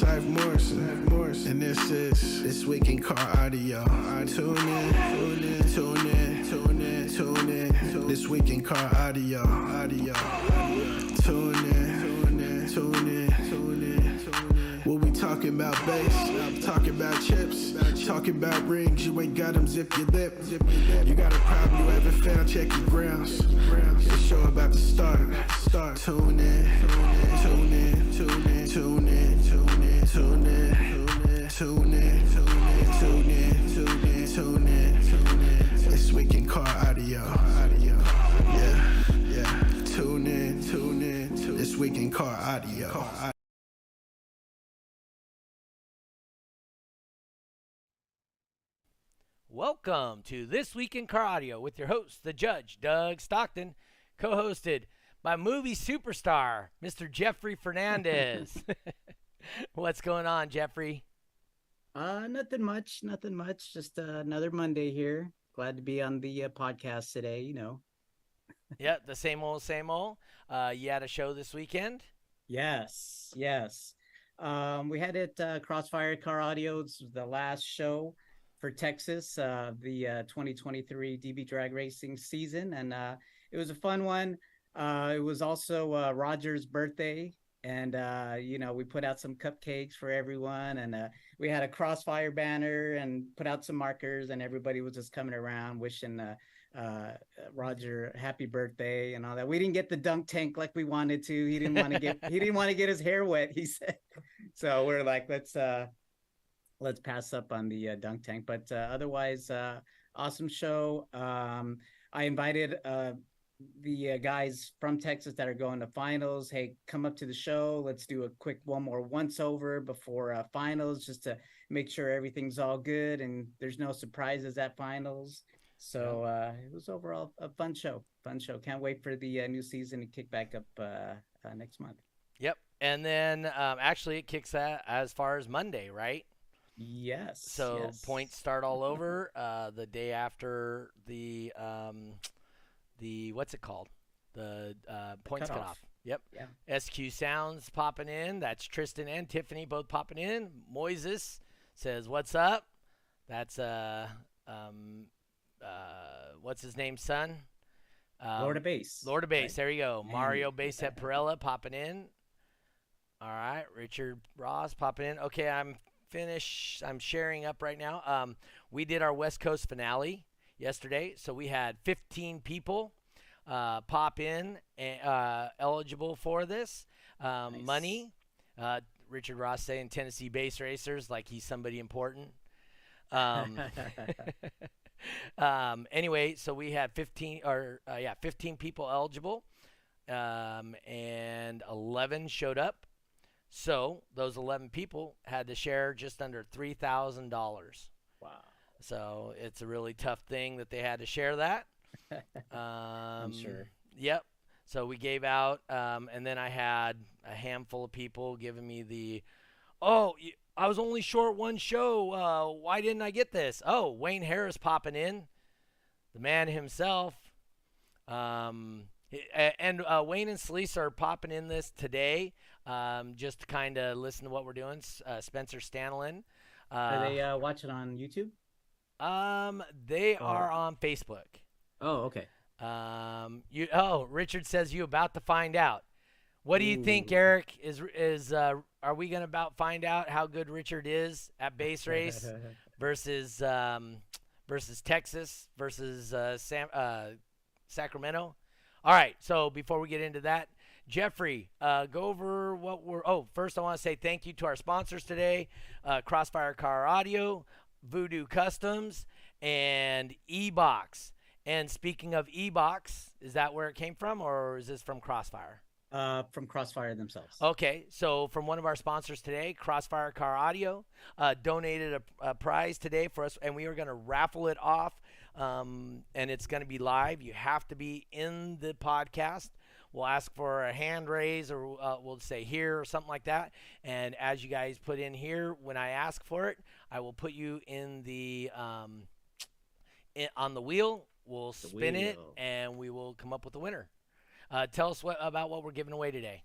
Morrison. Morrison. And this is This Week in Car Audio. Tune in, tune in, tune in, tune in, tune in. This Week in Car Audio. Audio. Tune in, tune in, tune in, tune in. We'll be talking about bass, talking about chips, talking about rings. You ain't got them, zip your lip. You got a problem you haven't found, check your grounds. The show about to start. Start. Tune in, tune in, tune in, tune in, tune in, tune in, tune in, tune in, tune in, tune in, tune in, tune in. This week in car audio. Audio. Yeah, yeah. Tune in, tune in, tune in. This week in car audio. Welcome to This Week in Car Audio with your host, the judge, Doug Stockton, co hosted by movie superstar, Mr. Jeffrey Fernandez. What's going on, Jeffrey? Uh, nothing much, nothing much. Just uh, another Monday here. Glad to be on the uh, podcast today. You know. yeah, the same old, same old. Uh, you had a show this weekend. Yes, yes. Um, we had it uh, Crossfire Car Audio. It's the last show for Texas, uh, the uh, 2023 DB Drag Racing season, and uh, it was a fun one. Uh, it was also uh, Roger's birthday, and uh, you know we put out some cupcakes for everyone, and we had a Crossfire banner and put out some markers, and everybody was just coming around wishing. Roger, happy birthday and all that. We didn't get the dunk tank like we wanted to. He didn't want to get he didn't want to get his hair wet. He said, so we're like, let's uh let's pass up on the uh, dunk tank. But uh, otherwise, uh, awesome show. Um, I invited uh, the uh, guys from Texas that are going to finals. Hey, come up to the show. Let's do a quick one more once over before uh, finals, just to make sure everything's all good and there's no surprises at finals. So it was overall a fun show. Fun show. Can't wait for the new season to kick back up next month. Yep. And then um, actually, it kicks that as far as Monday, right? Yes. So yes. points start all over uh, the day after the um, the what's it called? The uh, points cut, cut off. off. Yep. Yeah. SQ Sounds popping in. That's Tristan and Tiffany both popping in. Moises says, "What's up?" That's uh um uh what's his name, son? Um, Lord of Bass. Lord of Bass. Right. There you go. Mario Basshead Perella popping in. All right, Richard Ross popping in. Okay, I'm finish. I'm sharing up right now. Um, we did our West Coast finale yesterday, so we had 15 people uh, pop in uh, eligible for this. Um, nice. Money. Uh, Richard Ross saying Tennessee bass racers like he's somebody important. Um, um, anyway, so we had 15 or uh, yeah, 15 people eligible, um, and 11 showed up. So those 11 people had to share just under $3,000. Wow. So it's a really tough thing that they had to share that. Um, I'm sure. Yep. So we gave out, um, and then I had a handful of people giving me the, oh, I was only short one show. Uh, why didn't I get this? Oh, Wayne Harris popping in, the man himself. Um, and uh, Wayne and Celise are popping in this today um, just to kind of listen to what we're doing. Uh, Spencer Stanlin. Uh, are they uh, watching on YouTube? Um, they or... are on Facebook. Oh, okay. Um, you. Oh, Richard says you about to find out. What do you Ooh. think, Eric? Is is uh, are we gonna about find out how good Richard is at bass race versus um, versus Texas versus uh, Sam uh, Sacramento? All right. So before we get into that, Jeffrey, uh, go over what we're. Oh, first, I want to say thank you to our sponsors today uh, Crossfire Car Audio, Voodoo Customs, and eBox. And speaking of eBox, is that where it came from, or is this from Crossfire? Uh, from Crossfire themselves. Okay, so from one of our sponsors today, Crossfire Car Audio, uh, donated a, a, prize today for us, and we are going to raffle it off, um, and it's going to be live. You have to be in the podcast We'll ask for a hand raise or uh, we'll say here or something like that. And as you guys put in here, when I ask for it, I will put you in the um, in, on the wheel. We'll the spin wheel. it and we will come up with a winner. Uh, tell us what about what we're giving away today.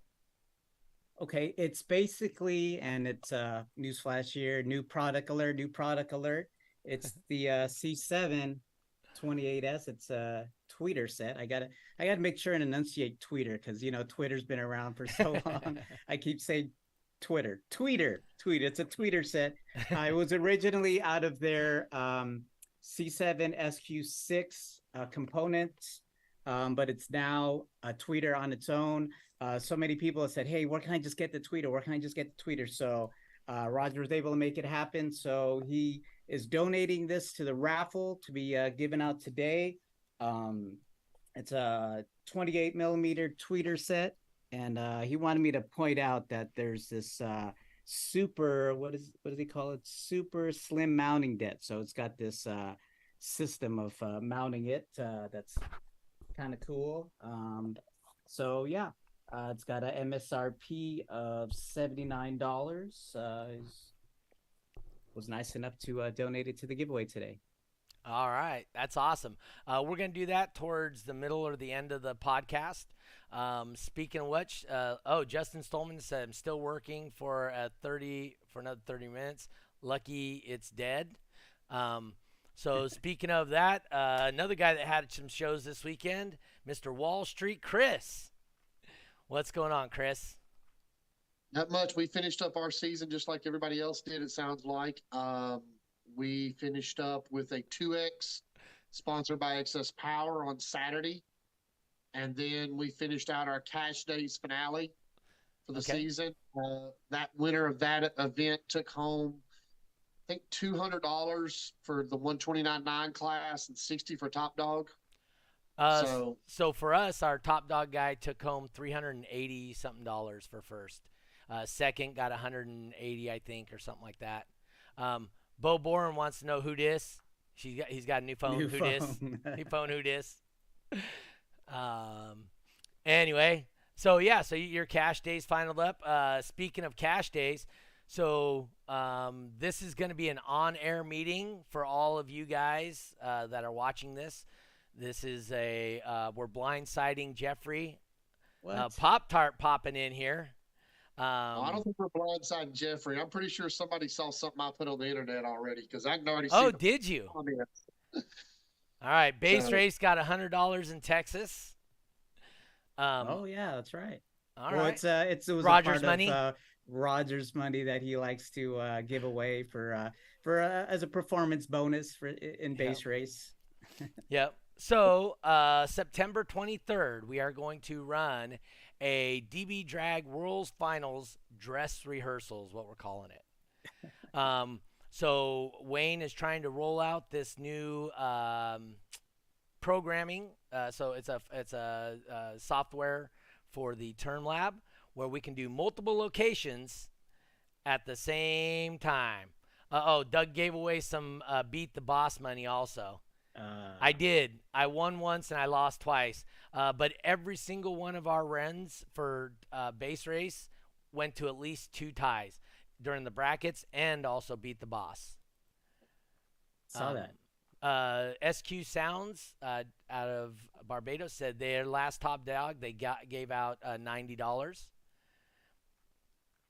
Okay, it's basically, and it's uh newsflash here, new product alert, new product alert. It's the uh C7 28S. It's a tweeter set. I gotta I gotta make sure and enunciate tweeter because you know Twitter's been around for so long. I keep saying Twitter, tweeter, tweet. It's a tweeter set. I was originally out of their um, C7 SQ6 uh, components, um, but it's now a tweeter on its own. Uh, so many people have said, "Hey, where can I just get the tweeter? Where can I just get the tweeter?" So uh, Roger was able to make it happen. So he is donating this to the raffle to be uh, given out today. Um, it's a 28 millimeter tweeter set, and uh, he wanted me to point out that there's this uh, super what is what does he call it? Super slim mounting debt. So it's got this uh, system of uh, mounting it uh, that's kind of cool. Um, so yeah, uh, it's got a MSRP of seventy nine dollars. Was nice enough to donate it to the giveaway today. All right, that's awesome. We're gonna do that towards the middle or the end of the podcast. Um, speaking of which, uh, oh, Justin Stolman said I'm still working for a 30 for another 30 minutes. Lucky it's dead. Um, so speaking of that, uh, another guy that had some shows this weekend, Mr. Wall Street Chris. What's going on, Chris? Not much. We finished up our season just like everybody else did. It sounds like um, we finished up with a 2X sponsored by XS Power on Saturday. And then we finished out our Cash Days finale for the Okay. season. Uh, that winner of that event took home, I think, $200 for the 129.9 class and 60 for Top Dog. Uh, so, So- so for us, our top dog guy took home 380 something dollars for first. Uh, second got 180, I think, or something like that. Um, Bo Boren wants to know who this. She's got, he's got a new phone. New who this? phone. New phone. Who this? Um. Anyway, so yeah, so your cash days final up. Uh, speaking of cash days, so um, this is going to be an on-air meeting for all of you guys uh, that are watching this. This is a uh, we're blindsiding Jeffrey. Uh, Pop Tart popping in here. Um, I don't think we're blindsiding Jeffrey. I'm pretty sure somebody saw something I put on the internet already because I can already see oh, did you? All right, bass So- race got hundred dollars in Texas. Um, oh yeah, that's right. all well, right. it's uh, it's it was Rogers money? Of, uh, Rogers money that he likes to uh, give away for uh, for uh, as a performance bonus for in bass race. Yep. So uh, September 23rd, we are going to run a DB Drag Worlds Finals dress rehearsal, is what we're calling it. um, so Wayne is trying to roll out this new um, programming. Uh, so it's a it's a, uh software for the Term Lab where we can do multiple locations at the same time. Uh oh, Doug gave away some uh, beat the boss money also. Uh, I did. I won once and I lost twice. Uh, but every single one of our runs for uh, bass race went to at least two ties during the brackets and also beat the boss. saw Um, that. Uh, SQ Sounds uh, out of Barbados said their last top dog they got gave out uh, ninety dollars.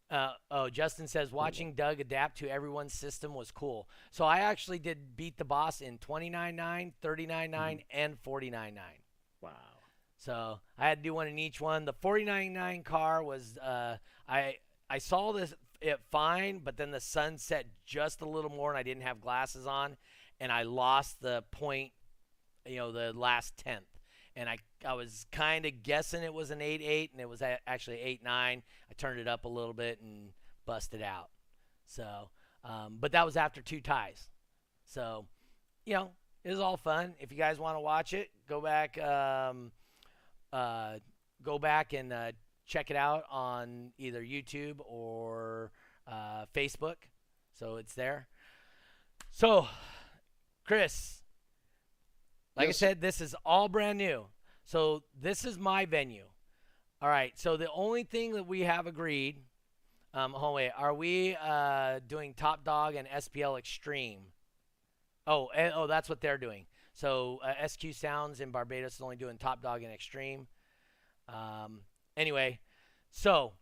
Uh, oh, Justin says watching Doug adapt to everyone's system was cool. So I actually did beat the boss in 29.9, 39.9, and 49.9. Wow. So I had to do one in each one. The 49.9 car was uh, I I saw this it fine, but then the sun set just a little more, and I didn't have glasses on, and I lost the point, you know, the last tenth. And I I was kind of guessing it was an 8 8, and it was actually 8 9. I turned it up a little bit and busted out. So, um, but that was after two ties. So, you know, it was all fun. If you guys want to watch it, go back. Um, uh, go back and uh, check it out on either YouTube or uh, Facebook. So it's there. So, Chris, like Yes. I said, this is all brand new. So this is my venue. All right. So the only thing that we have agreed, um, hold wait, are we uh, doing Top Dog and SPL Extreme? Oh, and, oh, that's what they're doing. So uh, SQ Sounds in Barbados is only doing Top Dog and Extreme. Um, anyway, so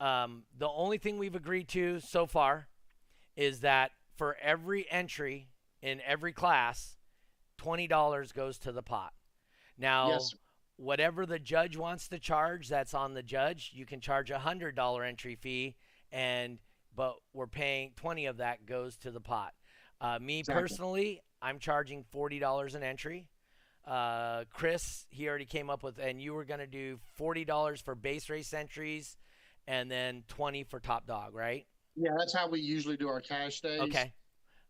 Um, the only thing we've agreed to so far is that for every entry in every class, twenty dollars goes to the pot. Now, Yes. whatever the judge wants to charge, that's on the judge. You can charge a hundred dollar entry fee, and but we're paying twenty of that goes to the pot. Uh, me Exactly. personally, I'm charging forty dollars an entry. Uh, Chris, he already came up with, and you were gonna do forty dollars for bass race entries, and then twenty for top dog, right? Yeah, that's how we usually do our cash days. Okay.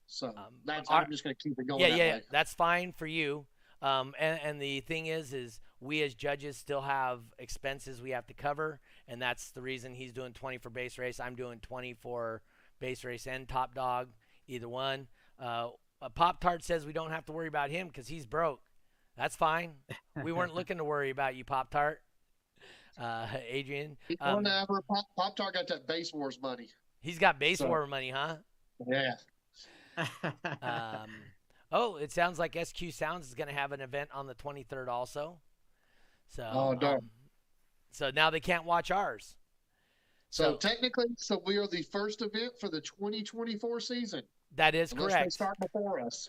So Um, that's our- I'm just going to keep it going. yeah, that yeah, way. that's fine for you. Um, and, and the thing is, is we as judges still have expenses we have to cover, and that's the reason he's doing 20 for bass race. I'm doing 20 for bass race and top dog, either one. Uh, Pop Tart says we don't have to worry about him because he's broke. That's fine. We weren't looking to worry about you, Pop Tart. Uh, Adrian, um, Whenever Pop, Pop Tart got that bass wars money. he's got bass So- war money, huh? Yeah. Um, oh, it sounds like SQ Sounds is going to have an event on the 23rd also. So, Oh, darn. um, so now they can't watch ours. So, So- technically, so we are the first event for the 2024 season. That is Unless they start before us.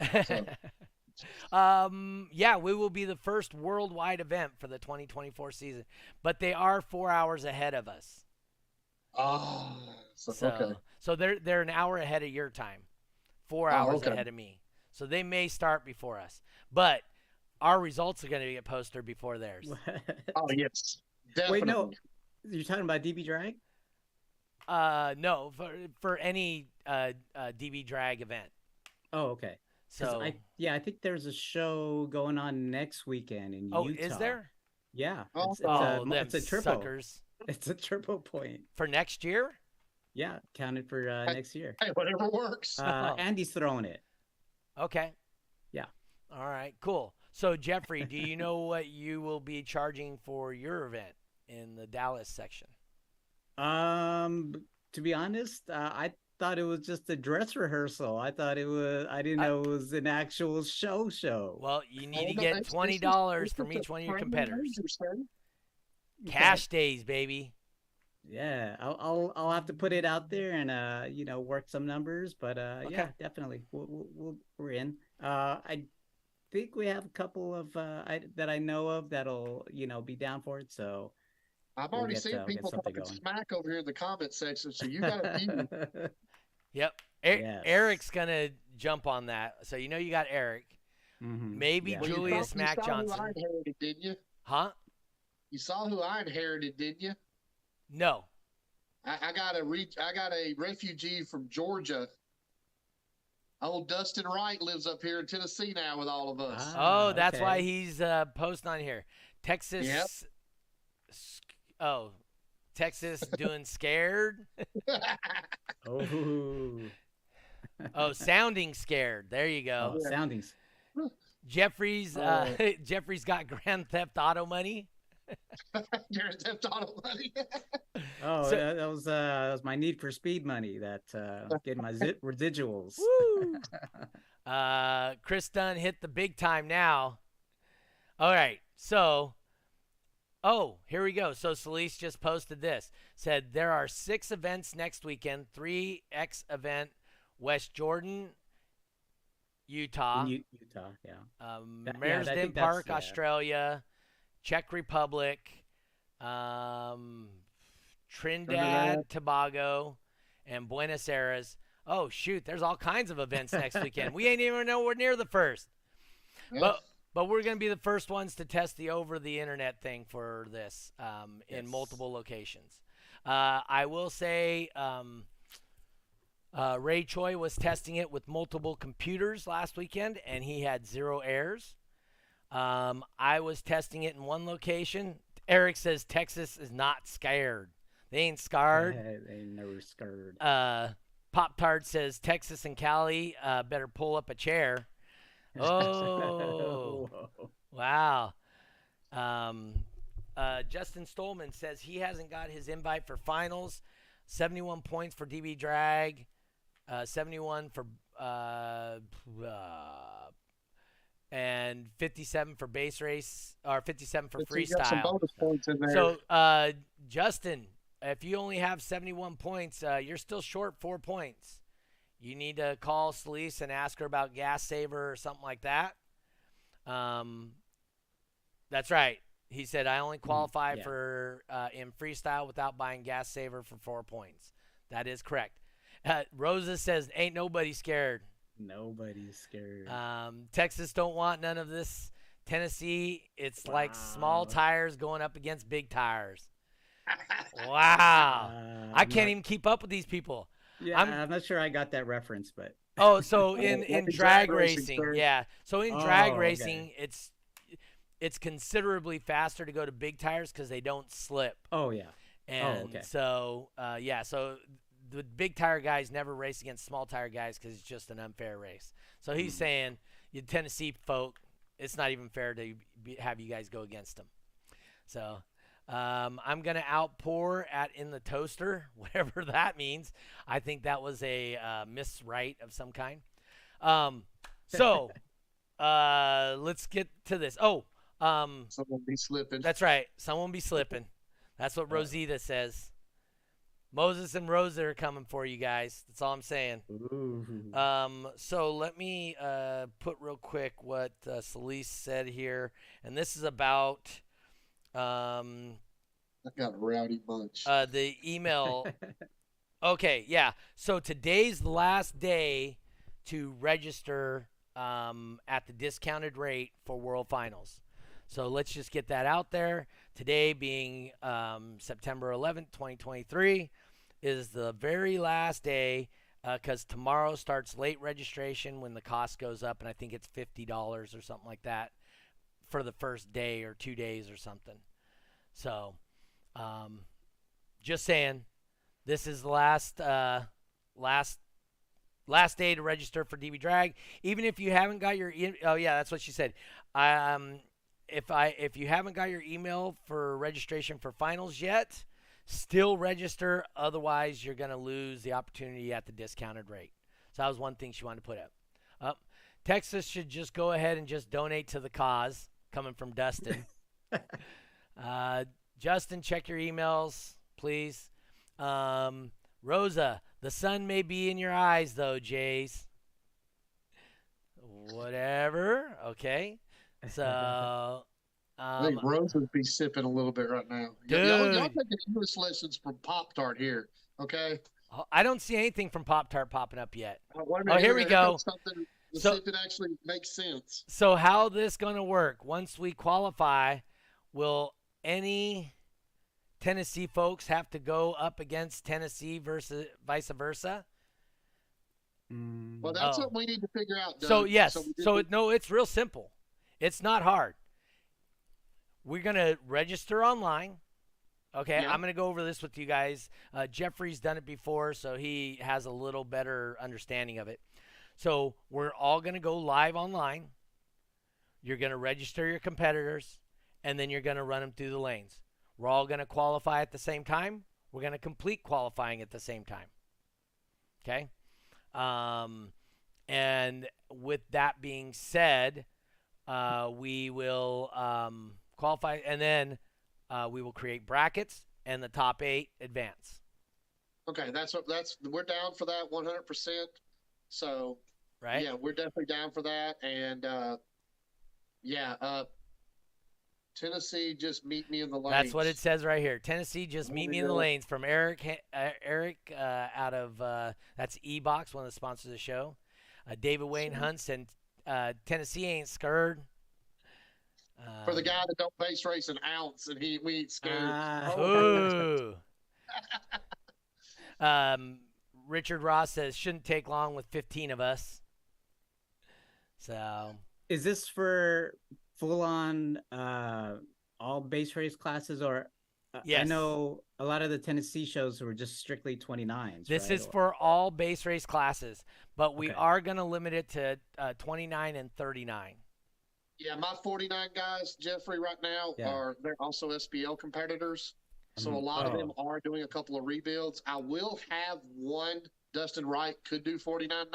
so. Um, yeah, we will be the first worldwide event for the 2024 season, but they are four hours ahead of us. Oh, so, So, okay. so they're they're an hour ahead of your time, four hours okay. ahead of me. So they may start before us, but our results are going to get posted before theirs. Oh, yes. Definitely. Wait, no. You're talking about DB Drag? Uh, no, for for any uh, uh DB drag event. Oh, okay. 'Cause So, I, yeah, I think there's a show going on next weekend in oh, Utah. is there? Yeah. Oh, It's, it's Oh, a, them it's a triple. suckers It's a triple point. for next year. Yeah, counted for uh, Hey. next year. Hey, whatever works. Uh, Oh. Andy's throwing it. Okay. Yeah. All right. Cool. So Jeffrey, do you know what you will be charging for your event in the Dallas section? Um, to be honest, uh, I thought it was just a dress rehearsal. I thought it was. I didn't I- know it was an actual show. Show. Well, you need to get it's- it's twenty just- dollars from each one of your competitors. wager, son. Cash days, baby. Yeah, I'll, I'll I'll have to put it out there and uh you know work some numbers, but uh Okay. yeah, definitely we'll, we'll, we'll we're in. Uh, I think we have a couple of uh I, that I know of that'll you know be down for it. So I've We'll already seen uh, get people something talking going. smack over here in the comment section, so you got a few. Yep. Er- Yes. Eric's gonna jump on that. So you know you got Eric, Mhm, Maybe yeah. Well, you Julius saw- you Mack saw who Johnson. I inherited, didn't you? huh? You saw who I inherited, didn't you? No. I, I got a re- I got a refugee from Georgia. Old Dustin Wright lives up here in Tennessee now with all of us. Ah, oh, that's why he's uh, posting on here. Texas. Yep. Oh, Texas doing scared. Oh, Oh, sounding scared. There you go. oh soundings. Jeffrey's uh, Jeffrey's got Grand Theft Auto money. Grand Theft Auto money. Oh, So- that, that was uh that was my need for speed money. That uh getting my zit residuals. Woo! uh, Chris Dunn hit the big time now. All right, so oh, here we go. So Celeste just posted this. Said there are six events next weekend. Three X event, West Jordan, Utah, U- Utah, yeah. um, That- yeah, I Marsden think that's- Park, yeah. Australia, Czech Republic, um, Trinidad, Trinidad. Tobago, and Buenos Aires. Oh shoot, there's all kinds of events next weekend. We ain't even nowhere near the first. But but we're gonna be the first ones to test the over the internet thing for this um, in multiple locations. Uh, I will say um, uh, Ray Choi was testing it with multiple computers last weekend, and he had zero errors. Um, I was testing it in one location. Eric says Texas is not scared. They ain't scared. Yeah, they never scared. Uh, Pop Tart says Texas and Cali uh, better pull up a chair. Oh. Wow. Um, uh, Justin Stolman says he hasn't got his invite for finals. 71 points for DB Drag, uh, 71 for uh, uh, and 57 for base race or 57 for But freestyle. bonus points in there. So, uh, Justin, if you only have 71 points, uh, you're still short four points. You need to call Celise and ask her about gas saver or something like that. Um, that's right. He said I only qualify yeah. for uh, in freestyle without buying gas saver for four points. That is correct. Uh, Rosa says ain't nobody scared. Nobody's scared. Um, Texas don't want none of this. Tennessee, it's like small tires going up against big tires. Wow. Uh, I can't not- even keep up with these people. Yeah, I'm- I'm, not sure I got that reference, but Oh, so in, in in drag drag racing, racing, yeah. So in drag Oh, okay. racing, it's it's considerably faster to go to big tires because they don't slip. oh yeah, And okay. so, uh, yeah, so the big tire guys never race against small tire guys because it's just an unfair race. So he's Hmm. saying, you Tennessee folk, it's not even fair to be, have you guys go against them. So um, I'm going to outpour at in the toaster, whatever that means. I think that was a uh, miswrite of some kind. Um, so uh, let's get to this. Oh, um, Someone be slipping. that's right. Someone be slipping. That's what Rosita says. Moses and Rosa are coming for you guys. That's all I'm saying. Ooh. Um, so let me uh, put real quick what uh, Celise said here, and this is about um, I got a rowdy bunch. uh, the email. okay, yeah. So today's the last day to register um, at the discounted rate for World Finals. So let's just get that out there. Today, being um, September 11th, 2023, is the very last day uh, because tomorrow starts late registration when the cost goes up, and I think it's $50 or something like that for the first day or two days or something. So, um, just saying, this is the last uh, last last day to register for DB Drag. Even if you haven't got your e- oh yeah, that's what she said. Um, if I if you haven't got your email for registration for finals yet, still register. Otherwise, you're gonna lose the opportunity at the discounted rate. So that was one thing she wanted to put up. Up. Texas should just go ahead and just donate to the cause. Coming from Dustin. Uh, Justin, check your emails, please. Um, Rosa, the sun may be in your eyes, though, Jays. Whatever. Okay. So, I think um, Rose would be sipping a little bit right now. Y- Y'all, y'all taking English lessons from Pop Tart here, okay? oh, I don't see anything from Pop Tart popping up yet. Uh, Oh, here we go. Something, let's So- see if it actually makes sense. So, how this gonna work? Once we qualify, will any Tennessee folks have to go up against Tennessee versus vice versa? Mm, Well, that's Oh. what we need to figure out. So yes, we so, it, no, it's real simple. It's not hard. We're gonna register online. Okay, Yeah. I'm gonna go over this with you guys. Uh, Jeffrey's done it before, so he has a little better understanding of it. So we're all gonna go live online. You're gonna register your competitors, and then you're gonna run them through the lanes. We're all gonna qualify at the same time. We're gonna complete qualifying at the same time. Okay. Um, and with that being said, uh, we will um, qualify, and then uh, we will create brackets, and the top eight advance. okay, that's that's we're down for that 100. percent So Right? yeah, we're definitely down for that, and uh, yeah, uh, Tennessee just meet me in the lanes. That's what it says right here. Tennessee, just meet me in the lanes from Eric. Uh, Eric uh, out of uh, that's eBox, one of the sponsors of the show. Uh, David Wayne. Hunts and uh, Tennessee ain't scared. for the Um, guy that don't bass race an ounce, and he we ain't scared. Ah. Ooh. um, Richard Ross says shouldn't take long with 15 of us. So is this for full on uh all bass race classes or uh, I know a lot of the Tennessee shows were just strictly 29s. this right? is Or- for all bass race classes, but we Okay. are going to limit it to uh, 29 and 39. Yeah, my 49 guys, Jeffrey, right now Yeah. are they're also SPL competitors. So a Mhm. lot of Oh. them are doing a couple of rebuilds. I will have one. Dustin Wright could do 49.9.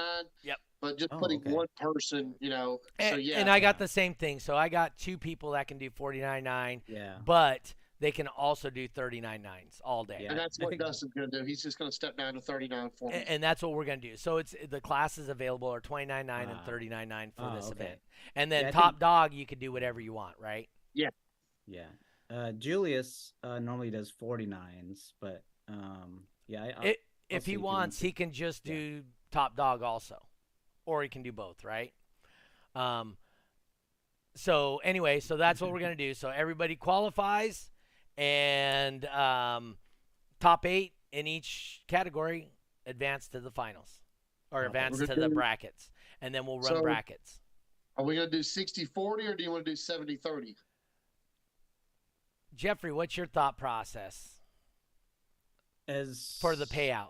Yep. But just Oh, putting okay. one person, you know. And, so yeah. and I got the same thing. So I got two people that can do 49.9, Yeah. but they can also do 39 nines all day. Yeah. and that's what Dustin's going to do. He's just going to step down to 39 for me. A- And, that's what we're gonna do. So it's the classes available are twenty 29.9 and Ah. 39.9 for Ah, this okay. event. And then Yeah, top think- dog, you can do whatever you want, right? Yeah. Yeah. Uh, Julius uh, normally does 49s, but um, yeah, I, I'll- It, I'll if he wants, wants he can just yeah. do top dog also, or he can do both, right? Um. So anyway, so that's what we're gonna do. So everybody qualifies, and um, top eight in each category advance to the finals, or Okay. advance to gonna the brackets, and then we'll run So- brackets. Are we going to do 60 40 or do you want to do 70 30? Jeffrey, what's your thought process as for the payout?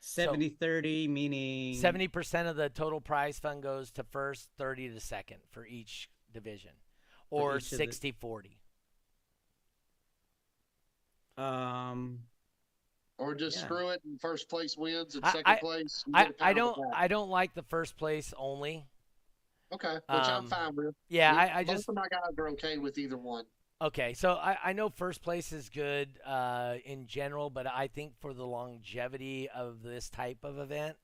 70 30, meaning Seventy percent of the total prize fund goes to first, thirty to second for each division, or each of the- 60-40. Um, Or just Yeah. screw it and first place wins and I- second I- place? you I, get a I pound don't. I don't like the first place only. Okay, which um, I'm fine with. Yeah, We- I, I most just of my guys are okay with either one. Okay. So I, I know first place is good uh, in general, but I think for the longevity of this type of event,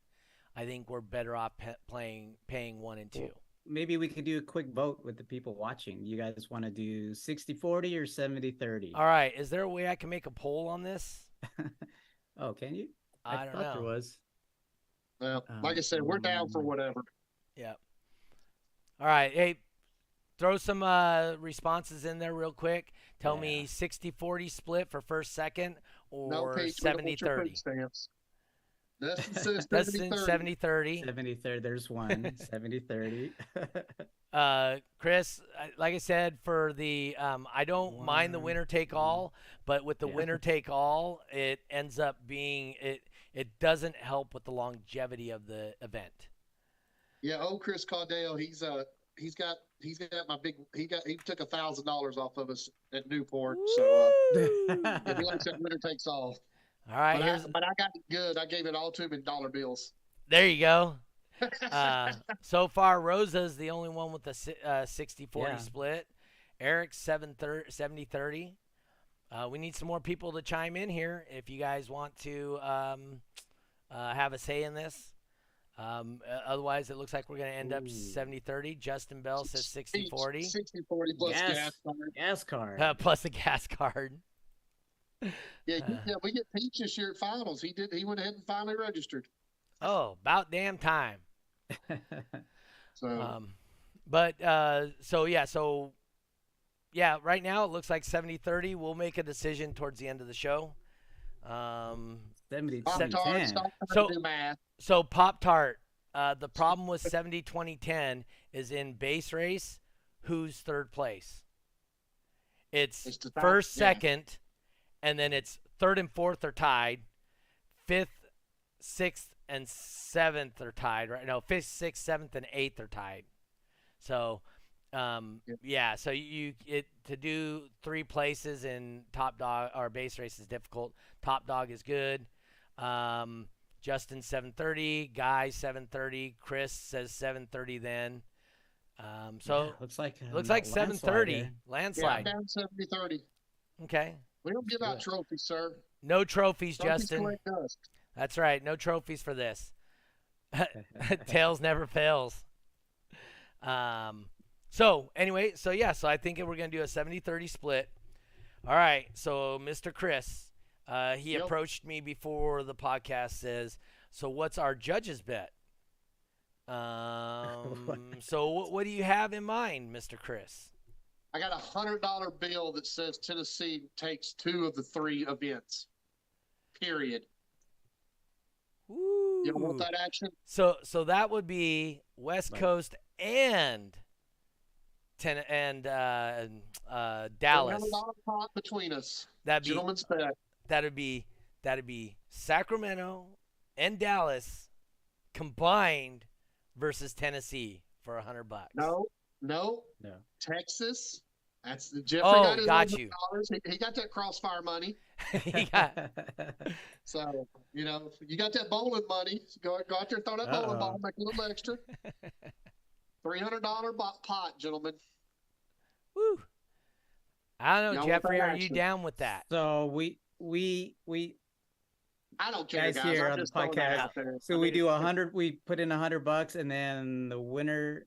I think we're better off pe- playing paying one and two. maybe we could do a quick vote with the people watching. You guys want to do 60 40 or 70 30? All right, is there a way I can make a poll on this? oh, can you? I, don't thought know. there was. Well, like I said, we're down for Um, whatever. Yep. All right. Hey, throw some uh, responses in there real quick. Tell me 60 40 split for first, second, or Pete, we don't 70 want your 30. food stamps. Dustin That's 70 30. 70 30. There's one. 70 30. Uh, Chris, like I said, for the um, I don't mind the winner take all, but with the Yeah. winner take all, it ends up being it. It doesn't help with the longevity of the event. Yeah, old Chris Caudale, he's uh he's got he's got my big he got he took a thousand dollars off of us at Newport. So uh, Woo! yeah, he likes that winner takes all. all right, But I, but I got good. I gave it all to him in dollar bills. there you go. Uh, so far, Rosa's the only one with the si- uh, 60 40 Yeah. split. Eric's 7 thir- 70 30. Uh, we need some more people to chime in here if you guys want to um, uh, have a say in this. Um, uh, otherwise, it looks like we're going to end up Ooh. 70 30. Justin Bell says 60 40 60 40 plus Yes. gas. card. Gas card. uh, plus a gas card. Yeah, you- Uh. yeah, we get Peach this year at finals. He did. He went ahead and finally registered. Oh, about damn time. So Um, but uh, so yeah, so yeah, right now it looks like 70-30. We'll make a decision towards the end of the show. Um, 70 Pop 10. Tart, So- to do math. so Pop Tart. Uh, the problem with 70 20 10 is in bass race, who's third place? It's It's the top- first, yeah. second, and then it's third and fourth are tied. Fifth, sixth, and seventh are tied. Right? No, fifth, sixth, seventh, and eighth are tied. So, um, Yep. yeah. So you it to do three places in top dog or bass race is difficult. Top dog is good. Um, Justin 730, Guy 730, Chris says 730 then. Um, so Yeah, looks like looks um, like 730 landslide Yeah, down 70 30. Okay. We don't give Let's out trophies, sir. No trophies, Trophies Justin. That's right. No trophies for this. Tails never fails. Um, so anyway, so yeah, so I think we're gonna do a 70-30 split. All right, so Mr. Chris, uh, he Yep. approached me before the podcast. Says, so what's our judges bet? Um, so what, what do you have in mind, Mr. Chris? I got a hundred dollar bill that says Tennessee takes two of the three events. Period. You don't want that action? So so that would be West Right. Coast and ten and uh, uh, Dallas. $100 pot between us. That'd be Gentlemen's bet. that'd be that'd be Sacramento and Dallas combined versus Tennessee for a hundred bucks. No, no, No. Texas. That's the Jeffrey Oh, got his got 100. you. He, he got that crossfire money. he got So, you know, you got that bowling money. Go, go out there, throw that bowling Uh-oh. ball, make a little extra. $300 pot, gentlemen. Woo. I don't know, Y'all Jeffrey. Are you down with that? So we we we I don't care, Guys guys. here I'm on the just that podcast. out there. so I we do a hundred. We put in a hundred bucks, and then the winner,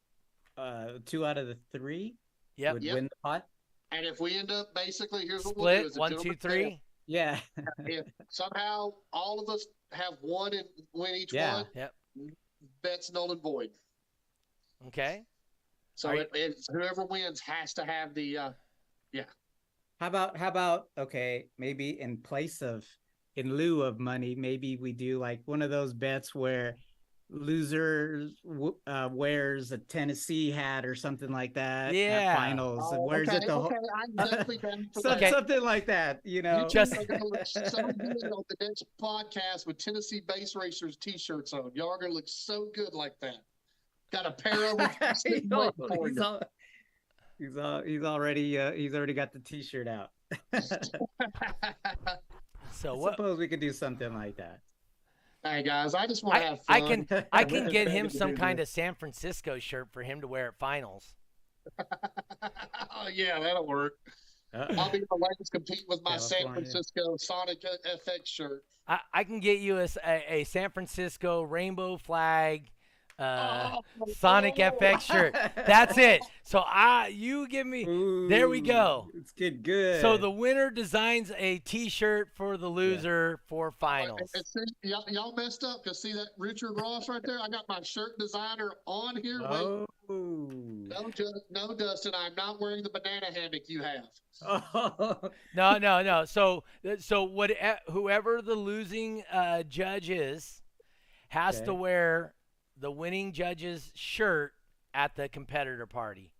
uh, two out of the three Yep. would Yep. win the pot. And if we end up basically, here's what we'll do: Split is a one, two, gentleman's three. Yeah. If somehow all of us have one and win each Yeah. one, Yep. bet's null and void. Okay. So Are it, it's whoever wins has to have the. Uh, yeah. How about how about okay, maybe in place of in lieu of money, maybe we do like one of those bets where loser uh, wears a Tennessee hat or something like that Yeah. at finals oh, wears okay, it the whole okay, I'm definitely down for so- Okay. something like that, you know. You Just- two are gonna look so good on the next podcast with Tennessee Bass Racers t-shirts on. Y'all are gonna look so good like that. Got a pair of them he's, waiting al- for he's, you. al- he's, al- he's already uh, he's already got the t-shirt out. So I what? suppose we could do something like that. hey guys, I just want to I, have I can I can get him some kind of San Francisco shirt for him to wear at finals. oh yeah, that'll work. Uh-oh. I'll be the latest compete with my San Francisco Sonic FX shirt. I, I can get you a a San Francisco rainbow flag uh, Oh, Sonic oh. FX shirt. That's it. So I you give me There we go. It's good, good. so the winner designs a T-shirt for the loser for finals. And- and see, y'all, y'all messed up because see that Richard Ross right there. I got my shirt designer on here. Wait, Oh. no, Ju- no, Dustin, I'm not wearing the banana hammock you have. Oh. No, no, no. So, so what? Whoever the losing uh, judge is, has to wear the winning judge's shirt at the competitor party.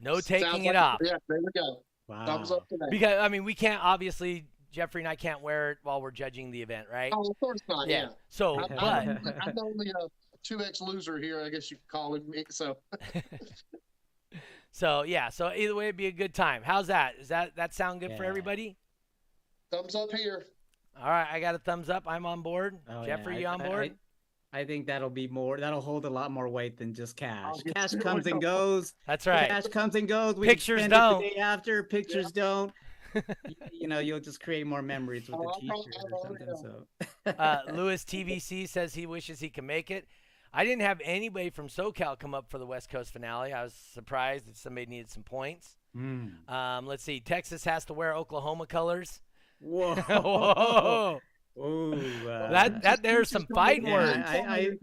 No Sounds taking like- it off. Yeah, there we go. Thumbs Wow. up to. Because I mean, we can't obviously. Jeffrey and I can't wear it while we're judging the event, right? Oh, of course not. Yeah. So, I'm, but I'm, I'm only a two X loser here. I guess you could call him. me. So so yeah. So either way, it'd be a good time. How's that? Is that that sound good for everybody? thumbs up here. All right, I got a thumbs up. I'm on board. Oh, Jeffrey, yeah. you I- on I- board? I, I think that'll be more. That'll hold a lot more weight than just cash. Cash comes and goes. That's right. Cash comes and goes. We Pictures spend don't. It the day after pictures don't. Y- you know, you'll just create more memories with Oh, the I T-shirt or something. So. uh, Lewis TVC says he wishes he can make it. I didn't have anybody from SoCal come up for the West Coast finale. I was surprised that somebody needed some points. Mm. Um, let's see. Texas has to wear Oklahoma colors. Whoa. Whoa. Ooh, uh, That that there's some fighting yeah, words. I,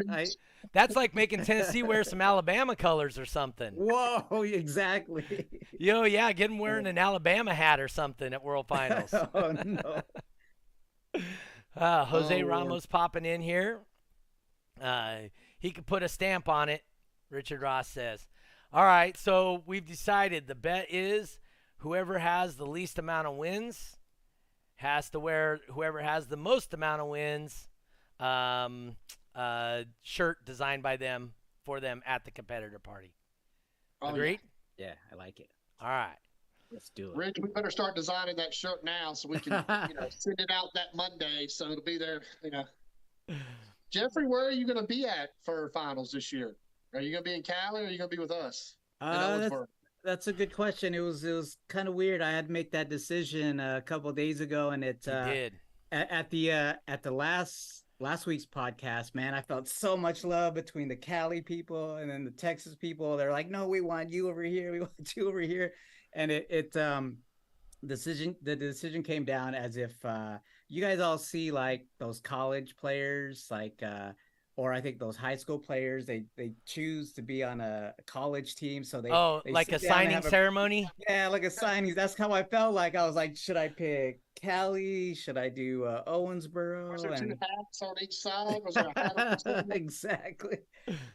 I, I, That's like making Tennessee wear some Alabama colors or something. whoa, exactly. Yo, yeah, get him wearing an Alabama hat or something at World Finals. oh no. Uh, Jose Oh, Lord. Ramos popping in here. Uh, he could put a stamp on it, Richard Ross says. All right, so we've decided the bet is whoever has the least amount of wins has to wear whoever has the most amount of wins um, uh, shirt designed by them for them at the competitor party. Oh, yeah. Agreed? Yeah, I like it. All right. Let's do it. Rich, we better start designing that shirt now so we can, you know, send it out that Monday so it'll be there. You know, Jeffrey, where are you going to be at for finals this year? Are you going to be in Cali or are you going to be with us? Uh, that's, Owensboro? That's a good question. It was it was kind of weird. I had to make that decision a couple days ago, and it uh, did. at, at the uh, at the last last week's podcast, man, I felt so much love between the Cali people and then the Texas people. They're like, "No, we want you over here. We want you over here," and it it um decision the decision came down as if uh you guys all see like those college players like uh or I think those high school players they they choose to be on a college team so they Oh, they like a signing have a- ceremony? yeah, like a signing. That's how I felt. Like I was like, should I pick Cali? Should I do uh, Owensboro? Was there two hats on each side? Was there a hat on each side? exactly.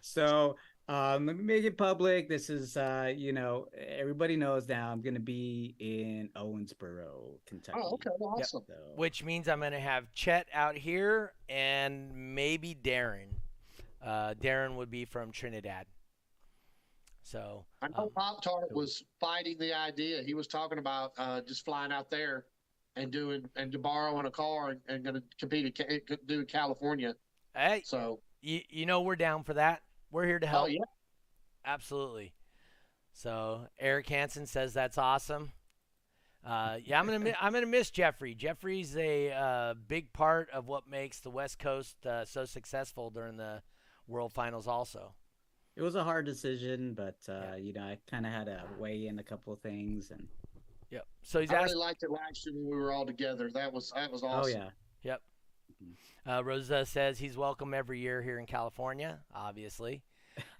So um, let me make it public. This is, uh, you know, everybody knows now. I'm gonna be in Owensboro, Kentucky. Oh, okay, awesome. So, which means I'm going to have Chet out here and maybe Darren. Uh, Darren would be from Trinidad. So, I know um, Pop Tart was fighting the idea. He was talking about uh, just flying out there and doing and to borrowing a car and, and going to compete at Ca- do California. hey, So, you, you know we're down for that. We're here to help. oh yeah, Absolutely. So, Eric Hansen says that's awesome. Uh, yeah, I'm gonna mi- I'm gonna miss Jeffrey. Jeffrey's a uh, big part of what makes the West Coast uh, so successful during the World Finals. Also, It was a hard decision, but uh, Yeah. you know, I kind of had to weigh in a couple of things, and yep. So he's I asked. really liked it last year when we were all together. That was that was awesome. oh yeah, Yep. Uh, Rosa says he's welcome every year here in California, obviously.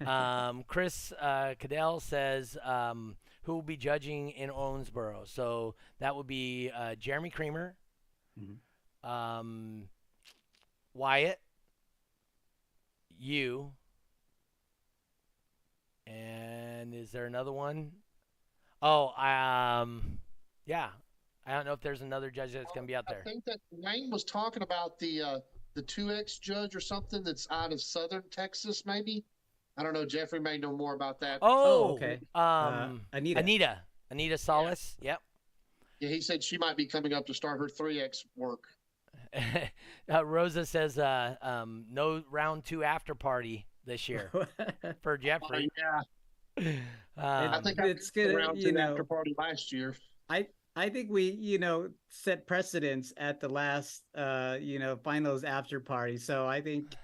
Um, Chris uh, Cadell says um, who will be judging in Owensboro? So that would be uh, Jeremy Creamer, Mhm. um, Wyatt, you, and is there another one? Oh, um, yeah. I don't know if there's another judge that's going to be out there. I think that Wayne was talking about the uh, the two X judge or something that's out of Southern Texas, maybe. I don't know. Jeffrey may know more about that. Oh, okay. Um, uh, Anita. Anita. Anita Solis. Yep. Yeah, he said she might be coming up to start her three X work. uh, Rosa says uh, um, no round two after party this year for Oh, Jeffrey. yeah, I Um, think I it's missed the good, round you two know. after party last year. I I think we you know set precedents at the last uh you know finals after party. So I think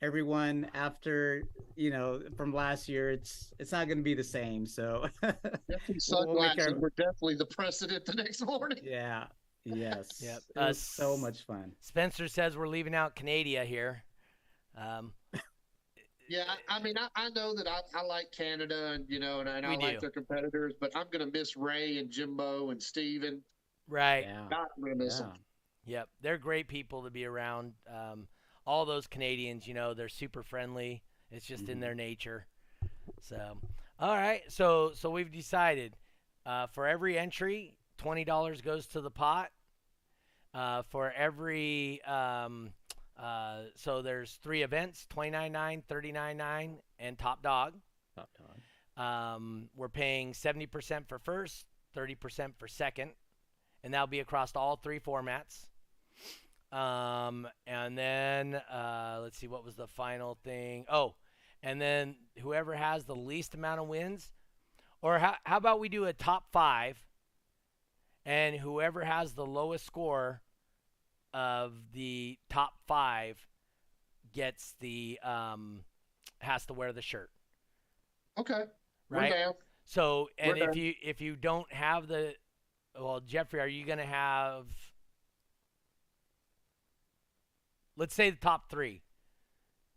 everyone after you know from last year it's it's not going to be the same. So Definitely We'll sunglasses were definitely the precedent the next morning. yeah, yes, Yep. it Uh, was so much fun. Spencer says we're leaving out Canada here. Um, Yeah, I, I mean, I, I know that I, I like Canada and you know, and, and I We like do. their competitors, but I'm gonna miss Ray and Jimbo and Steven. right. Yeah. Not gonna miss yeah. them. Yep. They're great people to be around. Um, all those Canadians, you know, they're super friendly. It's just in Mhm. their nature. So, all right. So, so we've decided uh, for every entry, twenty dollars goes to the pot. Uh, for every um, uh, so there's three events: twenty nine nine, thirty nine nine, and top dog. Top dog. Um, we're paying 70% for first, 30% for second, and that'll be across all three formats. Um, and then uh, let's see, what was the final thing? Oh, and then whoever has the least amount of wins, or how, how about we do a top five, and whoever has the lowest score of the top five gets the um, has to wear the shirt Okay, right? down. So, and We're if done. you if you don't have the, well, Jeffrey, are you gonna have? Let's say the top three.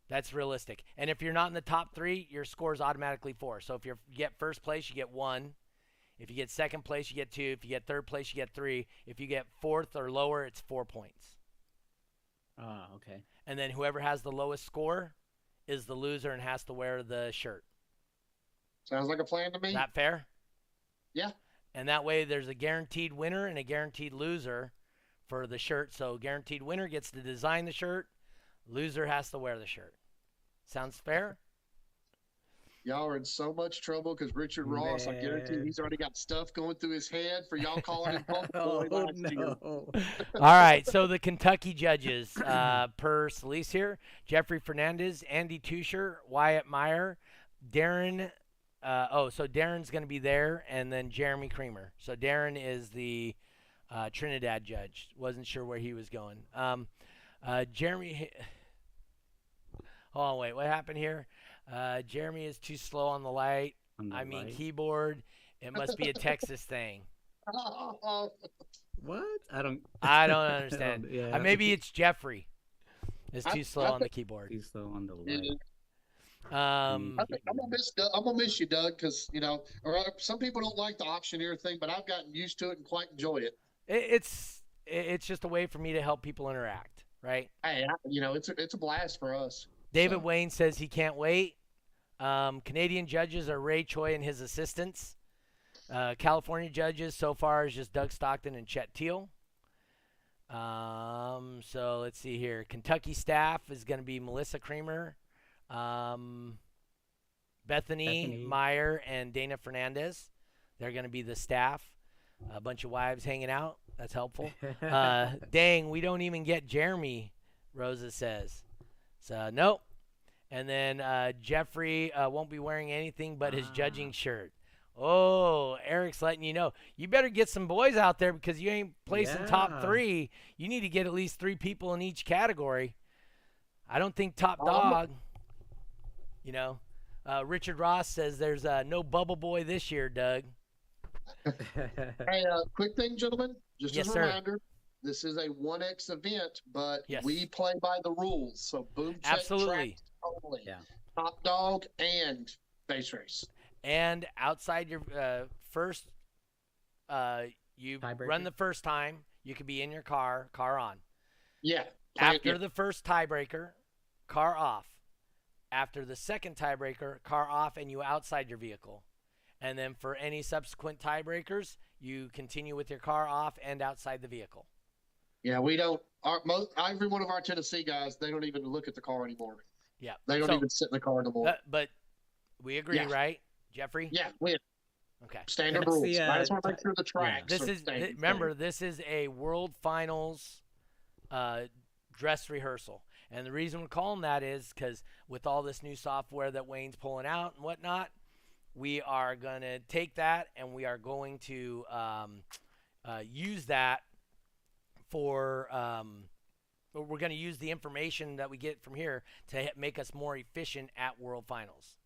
That's realistic. And if you're not in the top three, your score is automatically four. So if you get first place, you get one. If you get second place, you get two. If you get third place, you get three. If you get fourth or lower, it's four points. Ah, okay. And then whoever has the lowest score is the loser and has to wear the shirt. Sounds like a plan to me. That fair? Yeah. And that way there's a guaranteed winner and a guaranteed loser for the shirt. So guaranteed winner gets to design the shirt, loser has to wear the shirt. Sounds fair? Y'all are in so much trouble because Richard Ross, I guarantee he's already got stuff going through his head for y'all calling him Pump oh Boy year. no. All right, so the Kentucky judges, uh, per Solis here, Jeffrey Fernandez, Andy Tusher, Wyatt Meyer, Darren. Uh, oh, so Darren's going to be there, and then Jeremy Creamer. So Darren is the uh, Trinidad judge. Wasn't sure where he was going. Um, uh, Jeremy. Hold on, wait. What happened here? Uh, Jeremy is too slow on the light. On the I mean, right. keyboard. It must be a Texas thing. what? I don't. I don't understand. yeah. Uh, maybe it's Jeffrey. Is I- too slow I on the keyboard. He's slow on the Yeah. light. Um, I think I'm gonna miss Doug. I'm gonna miss you, Doug, because you know, or uh, some people don't like the auctioneer thing, but I've gotten used to it and quite enjoy it. it, it's it- it's just a way for me to help people interact, right? Hey, I, you know, it's a, it's a blast for us. David So- Wayne says he can't wait. Um, Canadian judges are Ray Choi and his assistants. Uh, California judges so far is just Doug Stockton and Chet Teal. Um, so let's see here. Kentucky staff is going to be Melissa Creamer, um, Bethany, Bethany. Meyer, and Dana Fernandez. They're going to be the staff. A bunch of wives hanging out. That's helpful. Uh, dang, we don't even get Jeremy, Rosa says. So, nope. And then uh, Jeffrey uh, won't be wearing anything but his judging Ah. shirt. Oh, Eric's letting you know. You better get some boys out there because you ain't placing top three. You need to get at least three people in each category. I don't think top Um, dog. You know, uh, Richard Ross says there's uh, no bubble boy this year, Doug. Hey, uh, quick thing, gentlemen. Just Yes, as a sir. reminder, this is a 1X event, but Yes. we play by the rules. So boom check Absolutely. tracks only. Yeah. Top dog and bass race. And outside your uh, first, uh, you run the first time. You could be in your car, car on. Yeah. After the first tiebreaker, car off. After the second tiebreaker, car off, and you outside your vehicle. And then for any subsequent tiebreakers, you continue with your car off and outside the vehicle. Yeah, we don't. Our most every one of our Tennessee guys, they don't even look at the car anymore. Yeah. They don't So, even sit in the car anymore. uh, but we agree, Yeah. right, Jeffrey? yeah, we Okay. standard That's rules. the, I just uh, want to make sure the tracks. This is staying th- remember same. this is a world finals uh, dress rehearsal, and the reason we're calling that is because with all this new software that Wayne's pulling out and whatnot, we are going to take that and we are going to um, uh, use that for. Um, we're going to use the information that we get from here to make us more efficient at World Finals.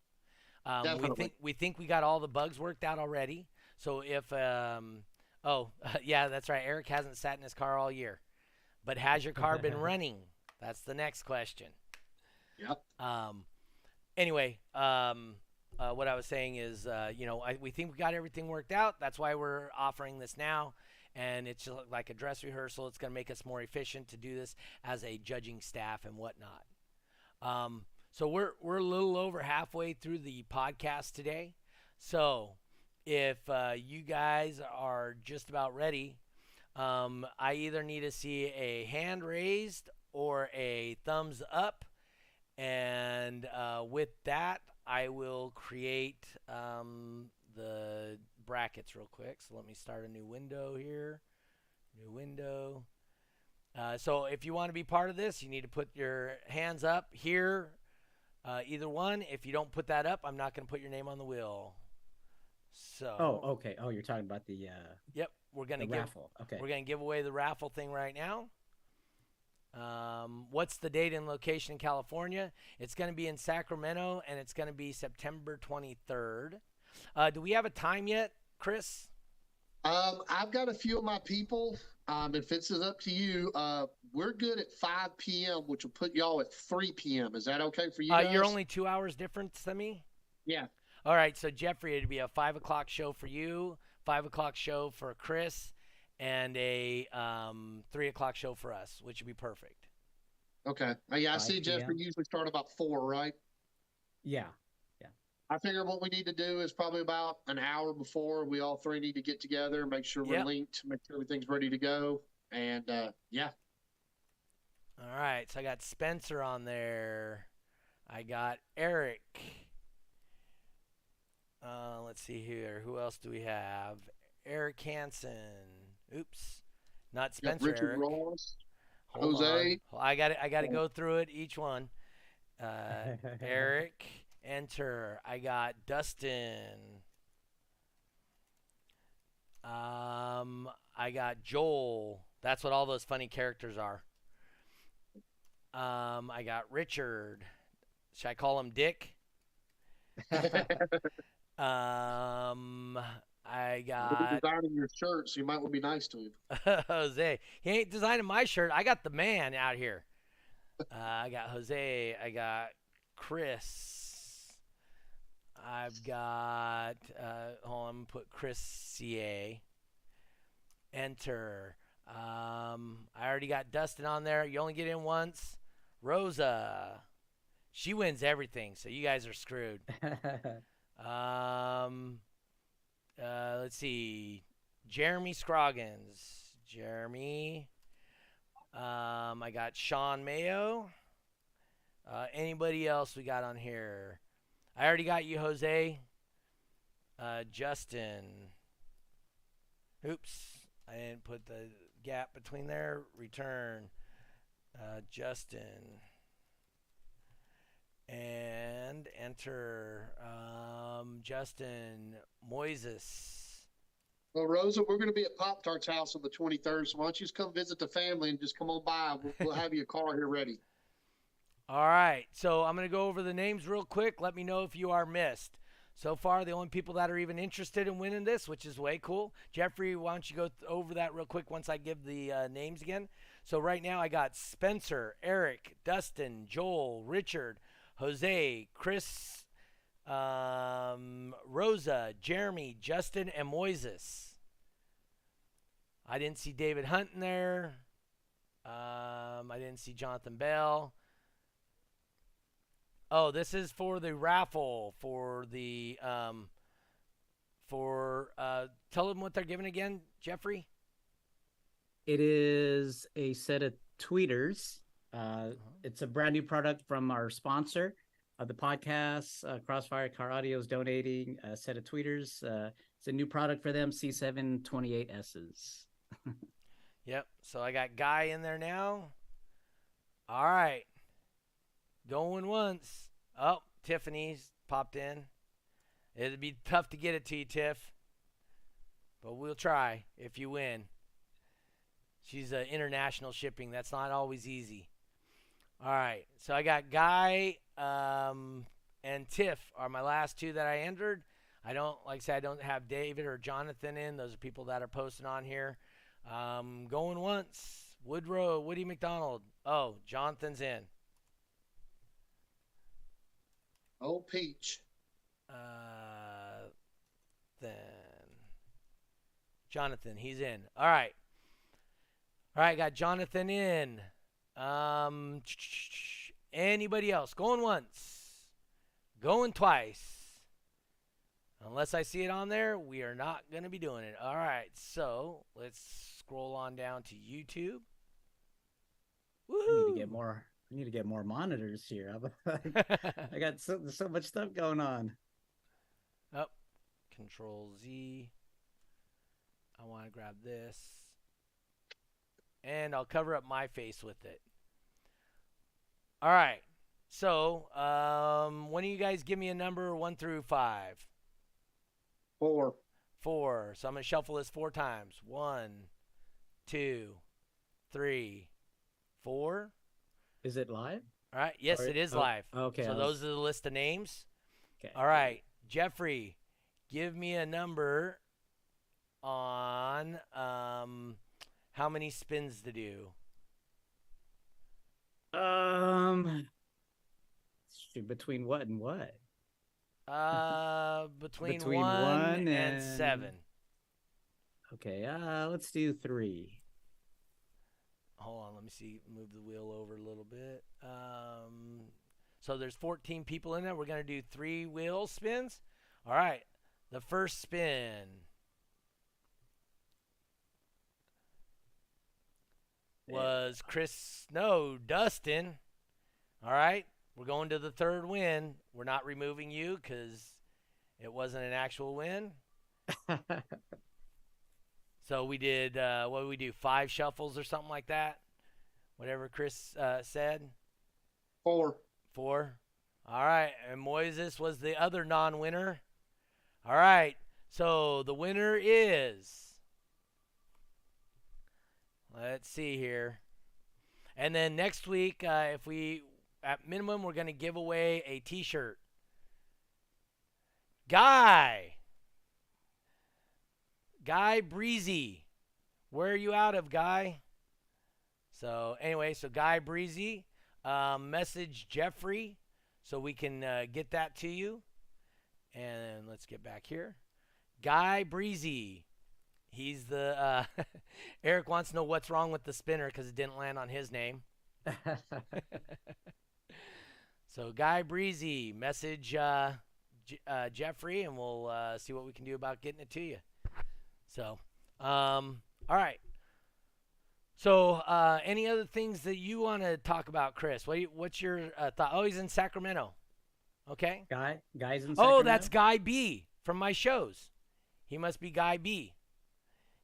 Um, we Definitely. think we think we got all the bugs worked out already. So if um, oh yeah, that's right. Eric hasn't sat in his car all year, but has your car been running? That's the next question. Yep. Um, anyway, um, uh, what I was saying is, uh, you know, I, we think we got everything worked out. That's why we're offering this now. And it's like a dress rehearsal. It's going to make us more efficient to do this as a judging staff and whatnot. Um, so we're we're a little over halfway through the podcast today. So if uh, you guys are just about ready, um, I either need to see a hand raised or a thumbs up. And uh, with that, I will create um, the brackets real quick. So let me start a new window here. New window. Uh, so if you want to be part of this, you need to put your hands up here. Uh, either one. If you don't put that up, I'm not going to put your name on the wheel. So. oh, okay. Oh, you're talking about the uh, Yep, we're gonna give raffle. Okay. we're gonna give away the raffle thing right now. Um, what's the date and location in California? It's gonna be in Sacramento, and it's gonna be September 23rd. Uh, do we have a time yet, Chris? Um, I've got a few of my people. Um, if it's up to you, uh, we're good at 5 p.m., which will put y'all at 3 p.m. Is that okay for you? Uh, guys? you're only two hours difference than me. Yeah. All right, so Jeffrey, it'd be a five o'clock show for you, five o'clock show for Chris, and a um, three o'clock show for us, which would be perfect. Okay. Uh, yeah, I see Jeffrey usually start about 4, right? Yeah. I figure what we need to do is probably about an hour before we all three need to get together, make sure we're Yep. linked, make sure everything's ready to go. And uh, yeah, All right, so I got Spencer on there. I got Eric. Uh, let's see here. Who else do we have? Eric Hansen. Oops, not we got Spencer. Richard Eric. Ross. Hold Jose. on. I got I got to go through it each one. Uh, Eric, enter. I got Dustin. Um, I got Joel. That's what all those funny characters are. Um, I got Richard. Should I call him Dick? Um, I got designing your shirt, so you might want to be nice to him. Jose. He ain't designing my shirt. I got the man out here. Uh, I got Jose. I got Chris. I've got. Uh, hold on. I'm gonna Put Chris CA. Enter. Um, I already got Dustin on there. You only get in once. Rosa. She wins everything, so you guys are screwed. Um, uh, let's see. Jeremy Scroggins. Jeremy. Um, I got Sean Mayo. Uh, anybody else we got on here? I already got you, Jose. Uh, Justin. Oops. I didn't put the gap between there. Return. Uh, Justin. And enter um, Justin Moises. Well, Rosa, we're going to be at Pop Tart's house on the 23rd. So why don't you just come visit the family and just come on by? We'll, we'll have your car here ready. All right. So I'm going to go over the names real quick. Let me know if you are missed. So far, the only people that are even interested in winning this, which is way cool. Jeffrey, why don't you go th- over that real quick once I give the uh, names again? So right now I got Spencer, Eric, Dustin, Joel, Richard, Jose, Chris, um, Rosa, Jeremy, Justin, and Moises. I didn't see David Hunt in there. Um, I didn't see Jonathan Bell. Oh, this is for the raffle for the um for uh tell them what they're giving again, Jeffrey. It is a set of tweeters. Uh, it's a brand new product from our sponsor of the podcast, uh, Crossfire Car Audio is donating a set of tweeters. Uh, it's a new product for them, C728Ss. Yep. So I got Guy in there now. All right. Going once. Oh, Tiffany's popped in. It'd be tough to get it to you, Tiff. But we'll try if you win. She's uh, international shipping. That's not always easy. All right. So I got Guy um, and Tiff are my last two that I entered. I don't, like I said, I don't have David or Jonathan in. Those are people that are posting on here. Um, going once. Woodrow, Woody McDonald. Oh, Jonathan's in. Oh, Peach. Uh, then Jonathan, he's in. All right. All right, got Jonathan in. Um, anybody else? Going once. Going twice. Unless I see it on there, we are not going to be doing it. All right, so let's scroll on down to YouTube. I need to get more. I need to get more monitors here. I got so so much stuff going on. Up. Control Z. I want to grab this. And I'll cover up my face with it. All right. So, um, when do you guys give me a number one through five? Four. Four. So I'm going to shuffle this four times. One, two, three, four. Is it live? All right. Yes, Or- it is oh, live. Okay. so those are the list of names. okay. All right, Jeffrey, give me a number on um how many spins to do. Um, between what and what? Uh, between, Between one, one and, and- seven. Okay. Uh, let's do three. Hold on, let me see. Move the wheel over a little bit. Um, so there's 14 people in there. We're gonna do three wheel spins. All right, the first spin. was Chris no Dustin. All right, we're going to the third win. We're not removing you because it wasn't an actual win. So we did uh, what did we do? Five shuffles or something like that. Whatever Chris uh, said. Four. Four. All right, and Moises was the other non-winner. All right, so the winner is. Let's see here. And then next week, uh, if we, at minimum, we're going to give away a T-shirt. Guy. Guy Breezy. Where are you out of, Guy? So anyway, so Guy Breezy, um, message Jeffrey so we can uh, get that to you. And let's get back here. Guy Breezy. He's the uh, Eric wants to know what's wrong with the spinner because it didn't land on his name. so Guy Breezy, message uh, J- uh, Jeffrey, and we'll uh, see what we can do about getting it to you. So, um, all right. So, uh, any other things that you want to talk about, Chris? What, you- what's your uh, thought? Oh, he's in Sacramento. Okay. Guy, guys in. Oh, that's Guy B from my shows. He must be Guy B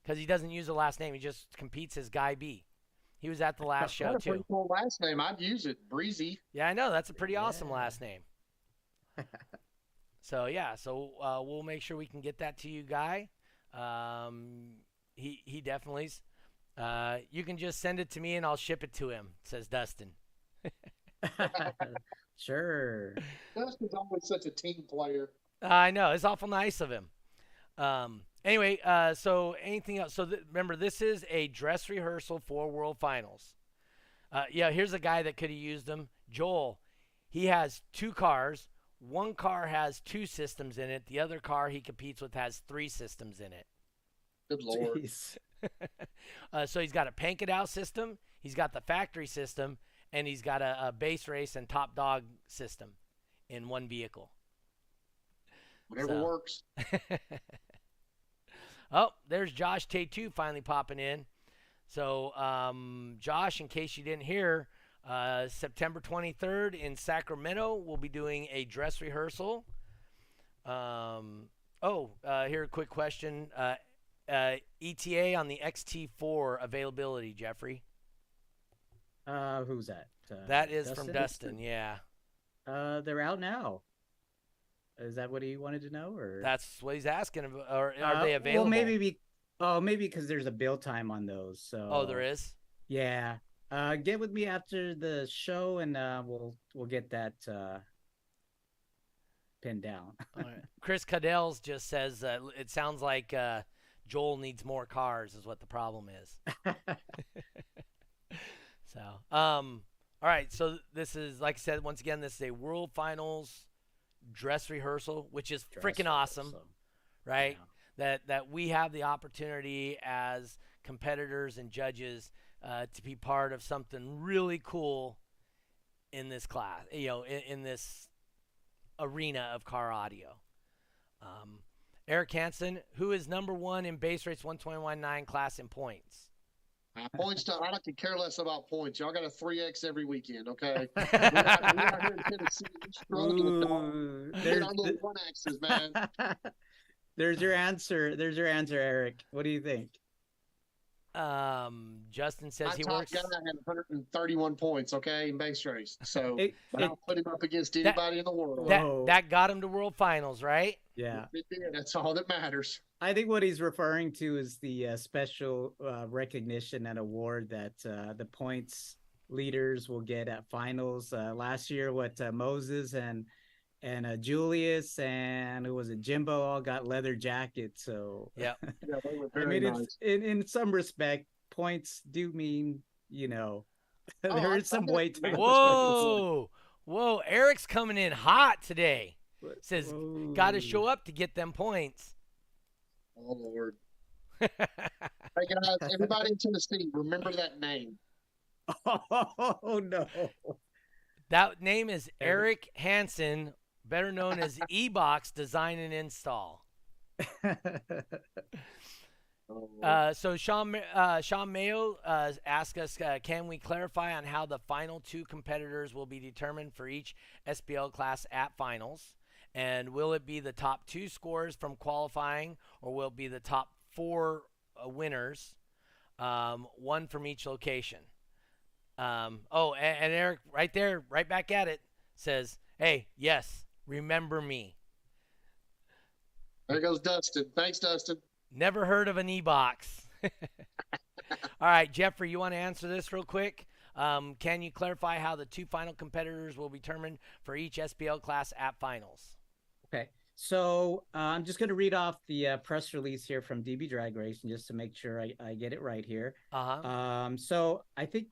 because he doesn't use the last name. He just competes as Guy B. He was at the last show a too. pretty cool last name. I'd use it. Breezy. Yeah, I know. That's a pretty awesome last name. so yeah, so uh, we'll make sure we can get that to you, guy. Um, he he definitely's. Uh, you can just send it to me and I'll ship it to him. Says Dustin. sure. Dustin's always such a team player. I know it's awful nice of him. Um, anyway, uh, so anything else? So th- remember, this is a dress rehearsal for World Finals. Uh, yeah, here's a guy that could have used them. Joel, he has two cars. One car has two systems in it. The other car he competes with has three systems in it. Good lord. Uh, so he's got a Pankadow system, he's got the factory system, and he's got a, a bass race and top dog system in one vehicle. Whatever So- works. oh, there's Josh Tatu finally popping in. So, um, Josh, in case you didn't hear, uh, September 23rd in Sacramento, we'll be doing a dress rehearsal. Um, oh, uh, here a quick question. Uh, uh, ETA on the XT4 availability, Jeffrey. Uh, who's that? Uh, That is from Dustin. Yeah, Uh, they're out now. Is that what he wanted to know, or that's what he's asking. Or are they available? Well, maybe be. Oh, maybe because there's a build time on those. So. Oh, there is. Yeah. Uh, get with me after the show, and uh, we'll we'll get that uh, pinned down. All right. Chris Cadell's just says uh, it sounds like uh, Joel needs more cars, is what the problem is. So, um, all right. So this is, like I said, once again, this is a World Finals dress rehearsal, which is freaking awesome, right? Yeah. That that we have the opportunity as competitors and judges uh, to be part of something really cool in this class, you know, in, in this arena of car audio. Um, Eric Hansen, who is number one in bass race 121.9 class in points. Uh, points to, I don't could care less about points. Y'all got a 3X every weekend, okay? we, out, we out here in Tennessee. We struggle with dog. Ooh, Get there's, our little 1Xs, man. there's your answer. There's your answer, Eric. What do you think? Um, Justin says My he top works. guy had 131 points, okay, in bass race. So, It- but it- I'll put him up against That- anybody in the world. That that got him to World Finals, right? yeah, It did. That's all that matters. I think what he's referring to is the uh, special uh, recognition and award that uh, the points leaders will get at finals. Uh, last year, what uh, Moses and and uh, Julius and who was it, Jimbo, all got leather jackets. So Yep. Yeah, they were I mean, nice. it's in in some respect, points do mean you know Oh, there I- is some I weight to get- Whoa, whoa! Eric's coming in hot today. Says got to show up to get them points. Oh, Lord. Hey, guys, everybody in Tennessee, remember that name. Oh no! that name is Eric. Eric Hansen, better known as E-Box Design and Install. Oh, Uh, so Sean uh, Sean Mayo uh, asked us, uh, can we clarify on how the final two competitors will be determined for each SPL class at finals? And will it be the top two scores from qualifying, or will it be the top four uh, winners, um, one from each location? Um, oh, and, and Eric, right there, right back at it, says, "Hey, yes, remember me." there goes Dustin. Thanks, Dustin. Never heard of an e-box. All right, Jeffrey, you want to answer this real quick? Um, can you clarify how the two final competitors will be determined for each SPL class at finals? Okay, so uh, I'm just going to read off the uh, press release here from DB Drag Racing just to make sure I, I get it right here. Uh huh. Um, so I think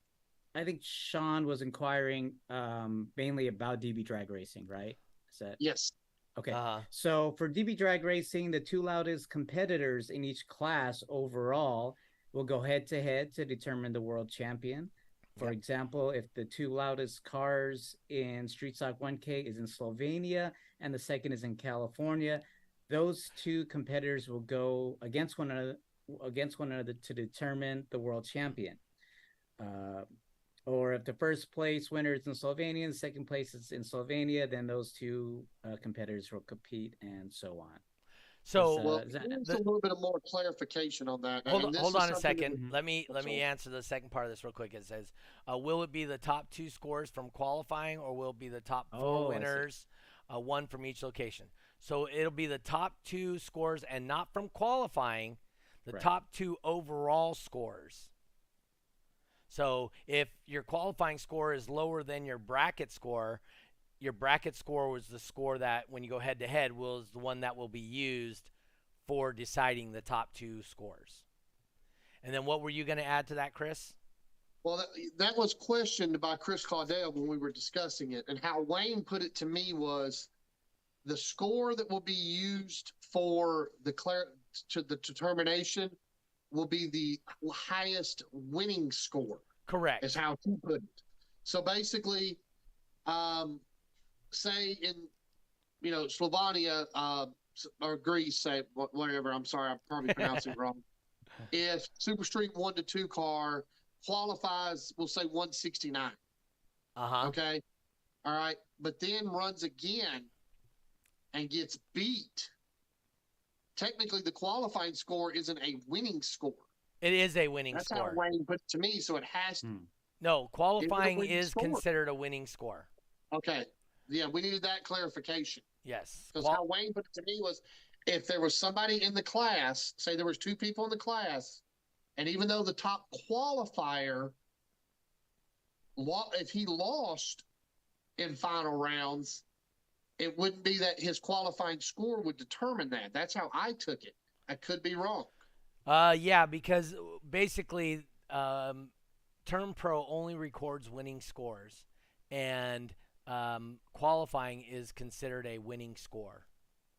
I think Sean was inquiring um, mainly about DB Drag Racing, right? Is that Yes. okay? Uh huh. So for DB Drag Racing, the two loudest competitors in each class overall will go head to head to determine the world champion. For Yep. example, if the two loudest cars in Street Stock 1K is in Slovenia and the second is in California, those two competitors will go against one another against one another to determine the world champion. Uh, or if the first place winner is in Slovenia and second place is in Slovenia, then those two uh, competitors will compete and so on. So Uh, Well, that- the- a little bit of more clarification on that. hold and on, hold on a something that- second. Mhm. Let me let me Sorry. answer the second part of this real quick. It says, uh, "Will it be the top two scores from qualifying, or will it be the top four Oh, winners, uh, one from each location?" So it'll be the top two scores, and not from qualifying, the Right. top two overall scores. So if your qualifying score is lower than your bracket score, your bracket score was the score that, when you go head to head, was the one that will be used for deciding the top two scores. And then what were you going to add to that, Chris? Well, that, that was questioned by Chris Caudell when we were discussing it, and how Wayne put it to me was the score that will be used for the clar- to the determination will be the highest winning score. Correct. Is how he put it. So basically, um, say in you know Slovenia uh, or Greece, say wh- whatever. I'm sorry, I'm probably pronouncing it wrong. If Super Street one to two car qualifies, we'll say 169. Uh huh. Okay. All right. But then runs again and gets beat. Technically, the qualifying score isn't a winning score. It is a winning That's score. That's how Wayne put it to me. So it has to. Hmm. No, qualifying is score. considered a winning score. Okay. Yeah, we needed that clarification. Yes. Because Qual- how Wayne put it to me was if there was somebody in the class, say there was two people in the class, and even though the top qualifier, if he lost in final rounds, it wouldn't be that his qualifying score would determine that. That's how I took it. I could be wrong. Uh, yeah, because basically, um, Term Pro only records winning scores, and um, qualifying is considered a winning score.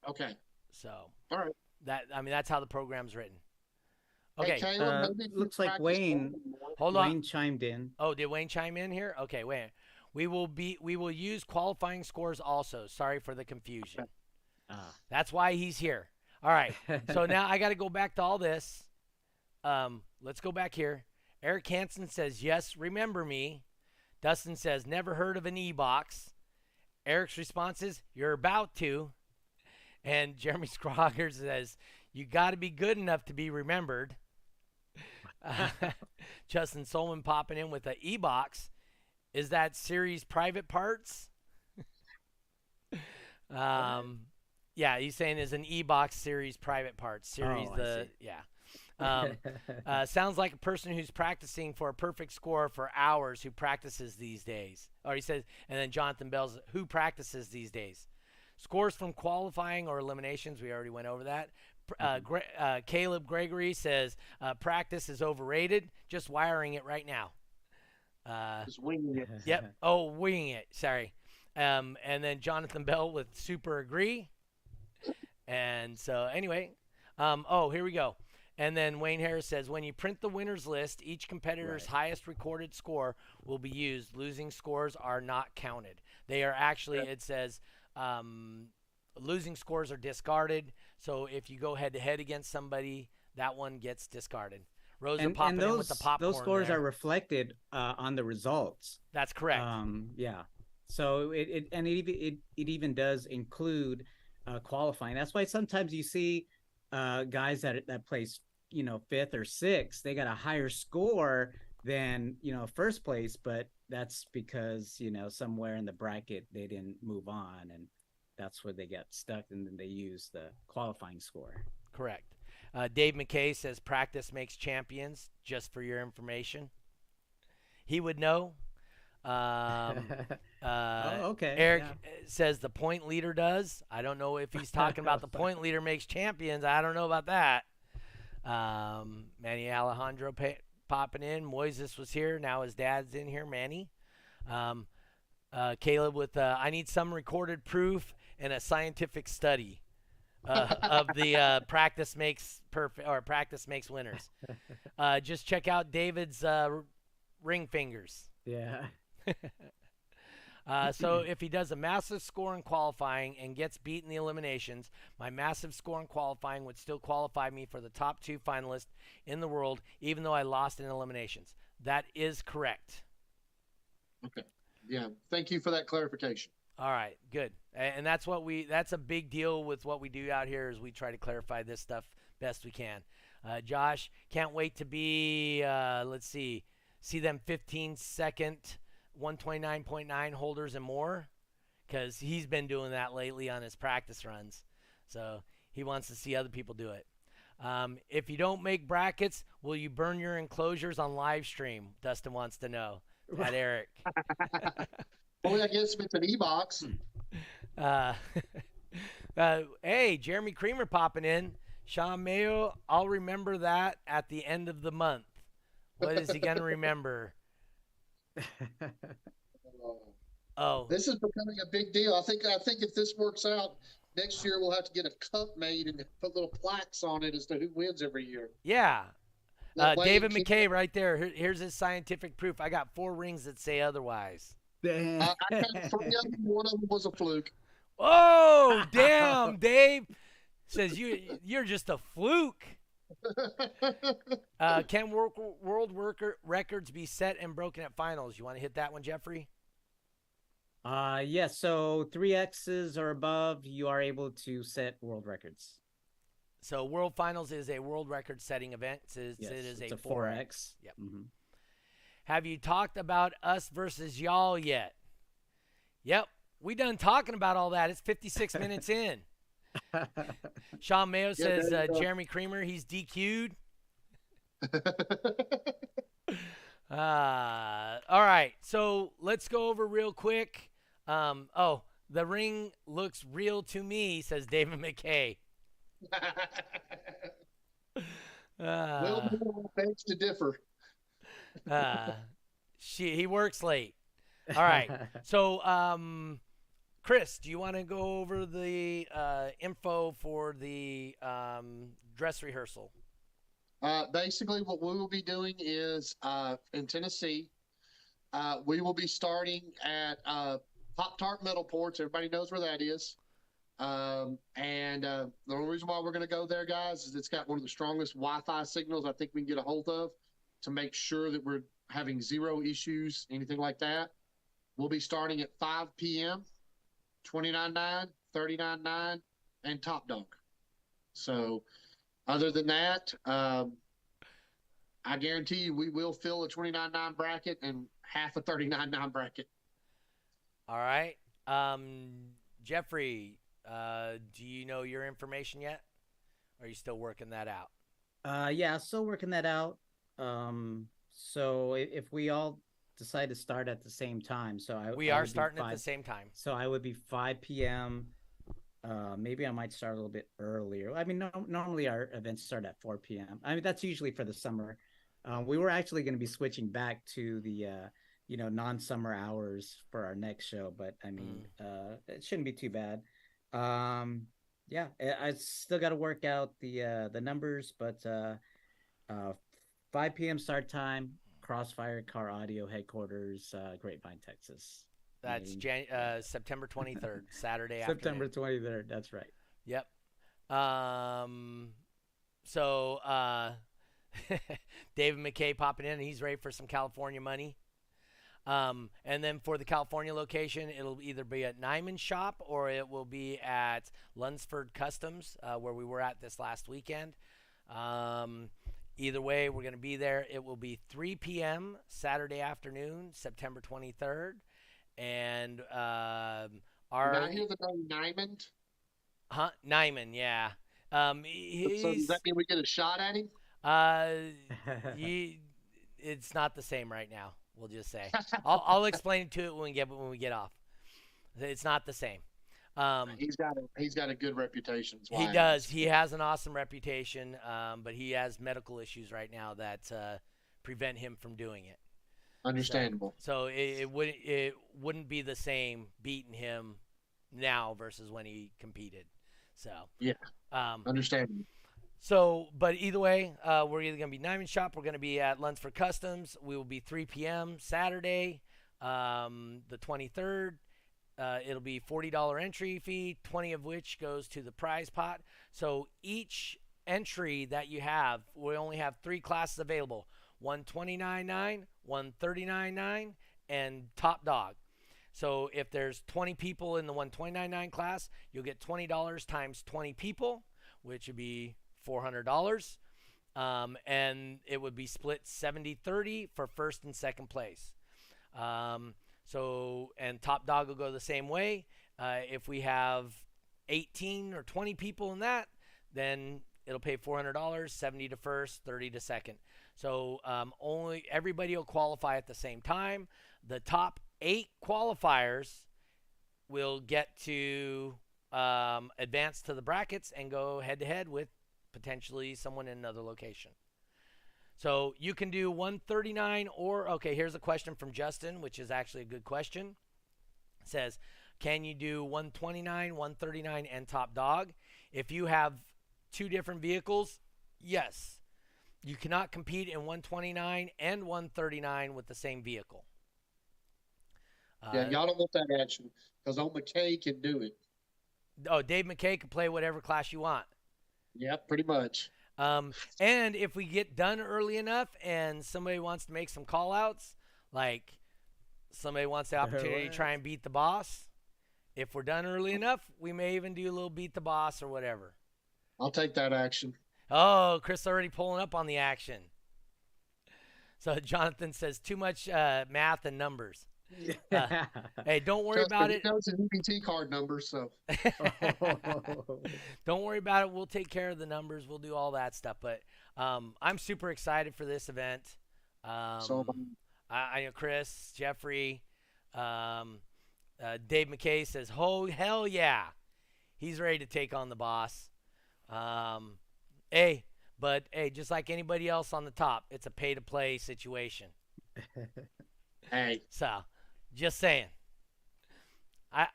Okay. So All right. that I mean that's how the program's written. Hey, Okay, Caleb, Uh, maybe if you looks like Wayne- a little more- hold on. Wayne chimed in. Oh, did Wayne chime in here? Okay, wait. We will be we will use qualifying scores also. Sorry for the confusion. Ah. That's why he's here. All right. So now I got to go back to all this. Um, let's go back here. Eric Hansen says, "Yes, remember me." Dustin says, "Never heard of an e-box." Eric's response is, "You're about to." And Jeremy Scrogger says, "You got to be good enough to be remembered." Uh, Justin Solman popping in with a e-box. Is that series private parts? um, yeah, he's saying is an e-box series private parts series. Oh, the yeah. Um, uh, sounds like a person who's practicing for a perfect score for hours who practices these days. Or he says, and then Jonathan Bell's who practices these days. Scores from qualifying or eliminations. We already went over that. Uh, Mm-hmm. Gre- uh, Caleb Gregory says uh, practice is overrated. Just wiring it right now. Uh, Just winging it. Yep. Oh, winging it. Sorry. Um, and then Jonathan Bell with super agree. And so anyway, um, oh, here we go. And then Wayne Harris says, when you print the winners list, each competitor's Right. highest recorded score will be used. Losing scores are not counted. They are actually, it says, um, losing scores are discarded. So if you go head to head against somebody, that one gets discarded. And, popping and those in with the popcorn. those scores there. are reflected uh, on the results. That's correct. Um, yeah. So it, it and it even it, it even does include uh, qualifying. That's why sometimes you see uh, guys that that place you know fifth or sixth, they got a higher score than you know first place, but that's because you know somewhere in the bracket they didn't move on, and that's where they got stuck, and then they use the qualifying score. Correct. Uh, Dave McKay says practice makes champions, just for your information. He would know. Um, uh, oh, okay. Eric yeah. uh, says the point leader does. I don't know if he's talking about the point leader makes champions. I don't know about that. Um, Manny Alejandro pa- popping in. Moises was here. Now his dad's in here. Manny. Um, uh, Caleb with uh, I need some recorded proof and a scientific study uh, of the uh, practice makes perfect or practice makes winners. Uh, just check out David's uh, ring fingers. Yeah. Uh, so if he does a massive score in qualifying and gets beat in the eliminations, my massive score in qualifying would still qualify me for the top two finalists in the world, even though I lost in eliminations. That is correct. Okay. Yeah. Thank you for that clarification. All right, good. And that's what we that's a big deal with what we do out here is we try to clarify this stuff best we can. Uh, Josh, can't wait to be uh, let's see, see them 15 second 129.9 holders and more cuz he's been doing that lately on his practice runs. So, he wants to see other people do it. Um, if you don't make brackets, will you burn your enclosures on live stream? Dustin wants to know. At Eric. I guess if it's an e-box, Uh, uh, hey, Jeremy Creamer popping in. Sean Mayo, I'll remember that at the end of the month. What is he going to remember? uh, Oh, this is becoming a big deal. I think I think if this works out, next year we'll have to get a cup made and put little plaques on it as to who wins every year. yeah. Uh, David McKay right there. Here- here's his scientific proof. I got four rings that say otherwise. I, I had three of them. One of them was a fluke. Oh, damn, Dave says you you're just a fluke. Uh, can world, world worker records be set and broken at finals? You want to hit that one, Jeffrey? Uh, yeah. So three X's or above, you are able to set world records. So World Finals is a world record setting event. It's, Yes, it is it's a, a 4X. 4X. Yep. Mhm. Have you talked about us versus y'all yet? Yep. We done talking about all that. It's 56 minutes in. Sean Mayo says uh. Jeremy Creamer, he's DQ'd. Uh, all right. So let's go over real quick. Um, oh, the ring looks real to me, says David McKay. Uh, Will begs to differ. Uh, she, he works late. All right. So, um, Chris, do you want to go over the uh, info for the um, dress rehearsal? Uh, basically, what we will be doing is uh, in Tennessee, uh, we will be starting at uh, Pop Tart Metal Ports. Everybody knows where that is. Um, and uh, the only reason why we're going to go there, guys, is it's got one of the strongest Wi-Fi signals I think we can get a hold of to make sure that we're having zero issues, anything like that. We'll be starting at 5 p.m. 29.9, 39.9, and Top Dunk. So, other than that, um, I guarantee you we will fill a 29.9 bracket and half a 39.9 bracket. All right. Um, Jeffrey, uh, do you know your information yet? Or are you still working that out? Uh, yeah, still working that out. Um, so i- if we all decide to start at the same time, so I We I are would be starting at five- the same time. So I would be 5 p.m. Uh, maybe I might start a little bit earlier. I mean, no, normally our events start at 4 p.m. I mean, that's usually for the summer. Um, we were actually going to be switching back to the, uh, you know, non-summer hours for our next show, but I mean, uh, it shouldn't be too bad. Um, yeah, I, I still got to work out the uh, the numbers, but uh, uh, 5 p.m. start time. Crossfire Car Audio headquarters, uh, Grapevine, Texas. That's. Jan- uh, September 23rd, Saturday September afternoon. 23rd. That's right. Yep. Um, so uh, David McKay popping in, he's ready for some California money. Um, and then for the California location, it'll either be at Nyman Shop or it will be at Lunsford Customs, uh, where we were at this last weekend. Um, either way, we're going to be there. It will be 3 p.m. Saturday afternoon, September 23rd. And um, our I hear the name Nyman? Huh? Nyman, yeah. Um, So does that mean we get a shot at him? uh, it's not the same right now. We'll just say. I'll, I'll explain to it when we get when we get off. It's not the same. Um, He's got a he's got a good reputation. he does. He has an awesome reputation, um, but he has medical issues right now that uh, prevent him from doing it. Understandable. So it, it would it wouldn't be the same beating him now versus when he competed. So Yeah. Um, Understandable. So, but either way, uh, we're either going to be Nyman Shop, we're going to be at Lunsford Customs. We will be 3 p.m. Saturday, um, the 23rd. Uh, it'll be $40 entry fee, 20 of which goes to the prize pot. So each entry that you have, we only have three classes available: one 29.9, one 39.9, and top dog. So if there's 20 people in the 129.9 class, you'll get $20 times 20 people, which would be $400. Um, and it would be split 70 30 for first and second place. Um, so, and top dog will go the same way. Uh, if we have 18 or 20 people in that, then it'll pay $400, 70 to first, 30 to second. So um, only everybody will qualify at the same time. The top eight qualifiers will get to um, advance to the brackets and go head to head with potentially someone in another location. So you can do 139 or okay, here's a question from Justin, which is actually a good question. It says, can you do 129, 139 and top dog? If you have two different vehicles, yes. You cannot compete in 129 and 139 with the same vehicle. Yeah, Uh, y'all don't want that action because old McKay can do it. oh, Dave McKay can play whatever class you want. Yep, pretty much. Um, and if we get done early enough and somebody wants to make some call outs, like somebody wants the opportunity to try and beat the boss, if we're done early enough, we may even do a little beat the boss or whatever. I'll take that action. Oh, Chris already pulling up on the action. So Jonathan says too much uh, math and numbers. Uh, Hey, don't worry Trust me, about he it. knows his EBT card number, so Don't worry about it. We'll take care of the numbers. We'll do all that stuff. But um, I'm super excited for this event. Um, so I, I know Chris, Jeffrey, um, uh, Dave McKay says, "Oh hell yeah, he's ready to take on the boss." Um, hey, but hey, just like anybody else on the top, it's a pay-to-play situation. hey, So, just saying, I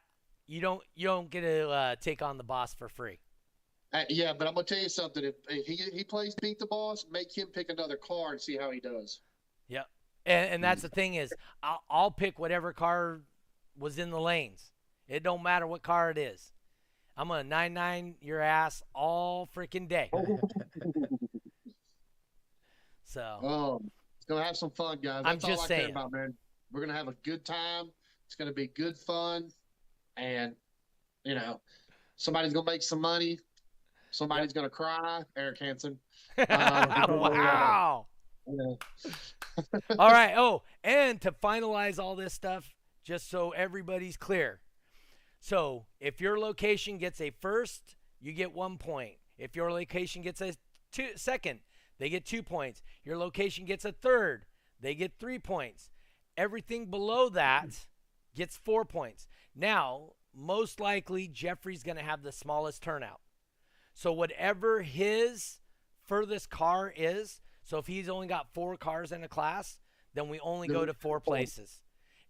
you don't you don't get to uh, take on the boss for free. uh, yeah, but I'm gonna tell you something. If if he he plays beat the boss, make him pick another car and see how he does. Yep. And, and that's the thing is, I'll, I'll pick whatever car was in the lanes. It don't matter what car it is. I'm gonna nine nine your ass all freaking day. So Um, it's gonna have some fun, guys. I'm That's all just saying. about, man. We're gonna have a good time. It's gonna be good fun, and you know, somebody's gonna make some money. Somebody's gonna cry. Eric Hansen. Um, wow. Yeah. all right. Oh, and to finalize all this stuff, just so everybody's clear. So, if your location gets a first, you get one point. If your location gets a two, second, they get two points. Your location gets a third, they get three points. Everything below that gets four points. Now, most likely, Jeffrey's going to have the smallest turnout. So, whatever his furthest car is, so if he's only got four cars in a class, then we only go to four places.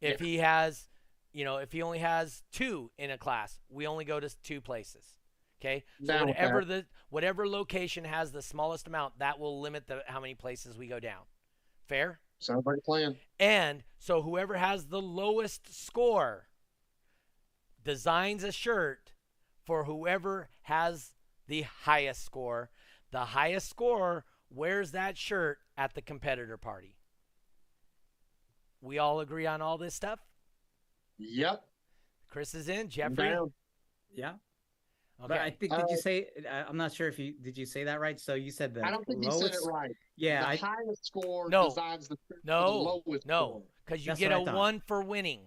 If he has, you know, if he only has two in a class, we only go to two places. Okay. So whatever the whatever location has the smallest amount, that will limit the how many places we go down. Fair? Sounds like a plan. And so whoever has the lowest score designs a shirt for whoever has the highest score. The highest score wears that shirt at the competitor party. We all agree on all this stuff? Yep. Chris is in, Jeffrey. down. yeah. Okay. But I think did Uh, you say I- I'm not sure if you did you say that right? So you said the I don't think lowest. you said it right. Yeah, the I, highest score No. designs the, the lowest no, because you That's get what a I thought. one for winning.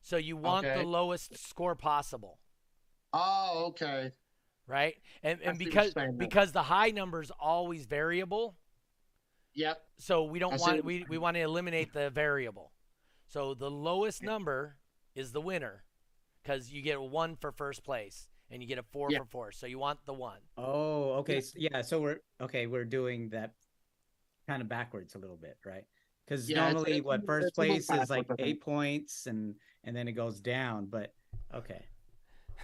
So you want the lowest score possible. Oh, okay. right? And and see because because the high number is always variable, Yep. so we don't I want we, we want to eliminate the variable. So the lowest number is the winner because you get a one for first place and you get a four Yeah. for four. So you want the one. oh, okay. s- Yeah, so we're okay. We're doing that kind of backwards a little bit, right? Because Yeah, normally, it's what little- first it's place is like backwards, I think. eight points, and and then it goes down. But okay.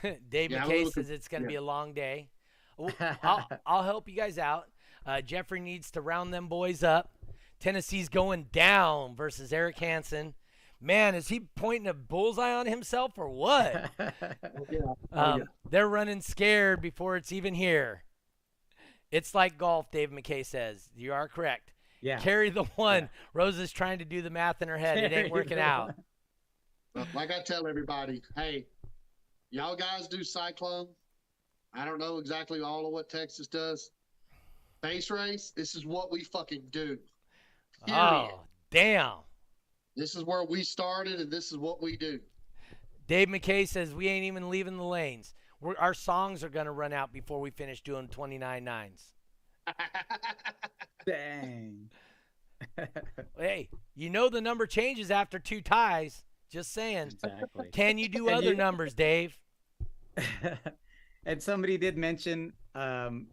Dave Yeah, McKay says it's going to yeah. be a long day. I'll, I'll help you guys out. Uh, Jeffrey needs to round them boys up. Tennessee's going down versus Eric Hansen. Man, is he pointing a bullseye on himself or what? Yeah. Oh, Um, yeah. They're running scared before it's even here. It's like golf, Dave McKay says. You are correct. yeah. Carry the one. Rose is trying to do the math in her head. It ain't working out. like I tell everybody, hey, y'all guys do Cyclone. I don't know exactly all of what Texas does. Bass race, this is what we fucking do. Period. Oh, damn. This is where we started, and this is what we do. Dave McKay says we ain't even leaving the lanes. We're, our songs are gonna run out before we finish doing 29 nines. Dang. Hey, you know the number changes after two ties. Just saying. exactly. Can you do other you- numbers, Dave? and somebody did mention um,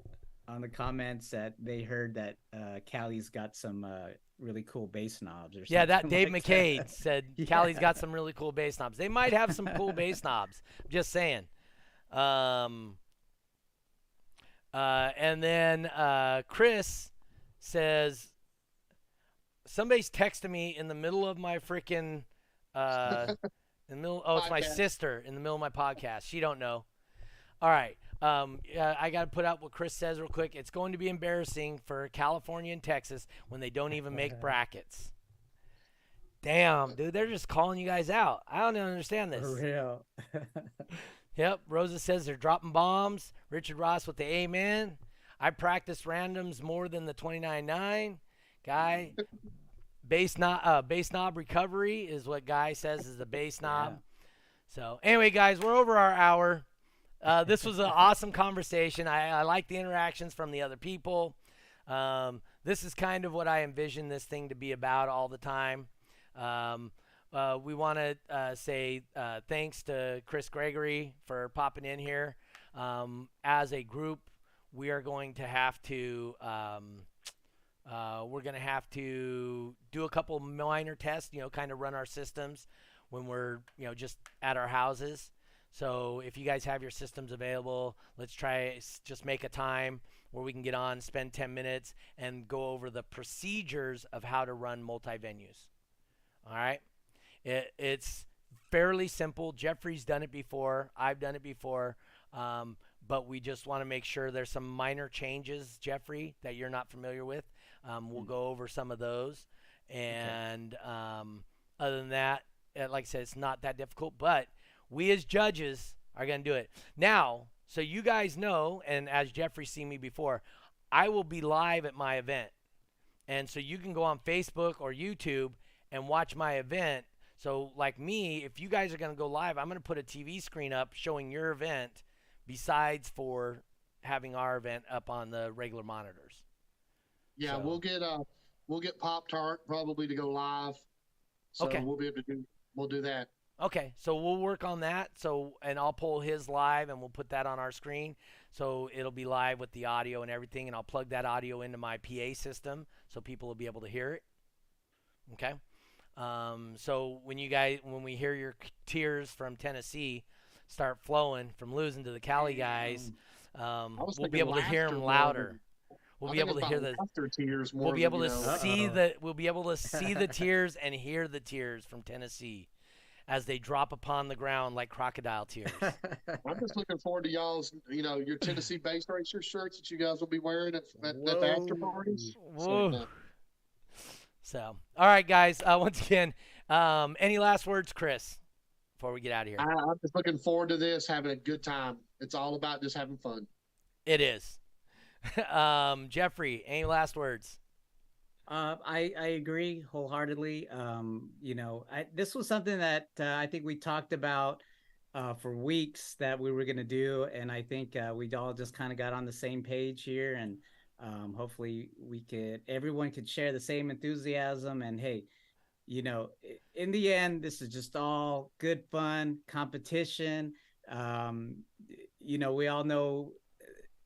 on the comments that they heard that uh, Callie's got some uh, really cool bass knobs or something. Yeah, that Dave like McKay that. said Yeah. Callie's got some really cool bass knobs. They might have some cool bass knobs. Just saying. Um, uh, and then uh, Chris says somebody's texting me in the middle of my freaking uh, in the middle. Oh, it's my Podcast. sister in the middle of my podcast. She don't know. All right. Um, yeah, I got to put out what Chris says real quick. It's going to be embarrassing for California and Texas when they don't even make brackets. Damn, dude, they're just calling you guys out. I don't understand this. For real. Yep, Rosa says they're dropping bombs. Richard Ross with the amen. I practice randoms more than the 29.9. Guy, bass knob, uh, bass knob recovery is what Guy says is the bass knob. So anyway, guys, we're over our hour. Uh, this was an awesome conversation. I, I like the interactions from the other people. Um, this is kind of what I envision this thing to be about all the time. Um, uh, we want to uh, say uh, thanks to Chris Gregory for popping in here. Um, as a group, we are going to have to um, uh, we're going to have to do a couple minor tests. You know, kind of run our systems when we're you know just at our houses. So if you guys have your systems available, let's try just make a time where we can get on, spend 10 minutes, and go over the procedures of how to run multi venues. All right. It, it's fairly simple. Jeffrey's done it before. I've done it before. Um, but we just want to make sure there's some minor changes, Jeffrey, that you're not familiar with. Um, we'll go over some of those. And um, other than that, uh, like I said, it's not that difficult. But we as judges are going to do it. Now, so you guys know, and as Jeffrey's seen me before, I will be live at my event. And so you can go on Facebook or YouTube and watch my event. So, like me, if you guys are going to go live, I'm going to put a TV screen up showing your event besides for having our event up on the regular monitors. Yeah, So- we'll get uh we'll get Pop Tart probably to go live. So Okay. we'll be able to do we'll do that. Okay, so we'll work on that. So, and I'll pull his live and we'll put that on our screen. So it'll be live with the audio and everything. And I'll plug that audio into my PA system so people will be able to hear it. Okay. Um, so when you guys, when we hear your tears from Tennessee start flowing from losing to the Cali guys, um, we'll be able to hear laughter them more louder. than- We'll I be able to hear the tears more. we'll be able to know, see Uh-oh. the we'll be able to see the tears and hear the tears from Tennessee as they drop upon the ground like crocodile tears. I'm just looking forward to y'all's, you know, your Tennessee bass racer shirts that you guys will be wearing at, at, at the after parties. Whoa. So, uh, So, all right, guys. Uh, once again, um, any last words, Chris, before we get out of here? I, I'm just looking forward to this, having a good time. It's all about just having fun. It is. um, Jeffrey, any last words? Uh, I I agree wholeheartedly. Um, you know, I, this was something that uh, I think we talked about uh, for weeks that we were going to do, and I think uh, we all just kind of got on the same page here, and um, hopefully we could everyone could share the same enthusiasm. And hey, you know, in the end, this is just all good fun competition. Um, you know, we all know,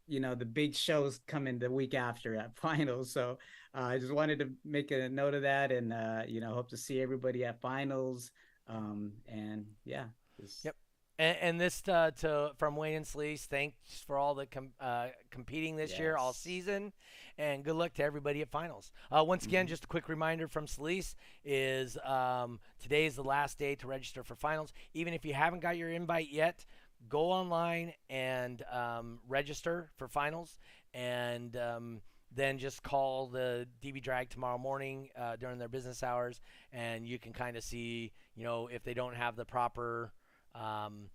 you know, the big shows coming the week after at finals, so uh, I just wanted to make a note of that, and uh, you know, hope to see everybody at finals. Um, and yeah, just- Yep. And, and this uh, to from Wayne and Sleece. Thanks for all the com- uh, competing this year, all season, and good luck to everybody at finals. Uh, once again, just a quick reminder from Sleece is um, today is the last day to register for finals. Even if you haven't got your invite yet, go online and um, register for finals. And um, then just call the DB Drag tomorrow morning uh, during their business hours, and you can kind of see, you know, if they don't have the proper um,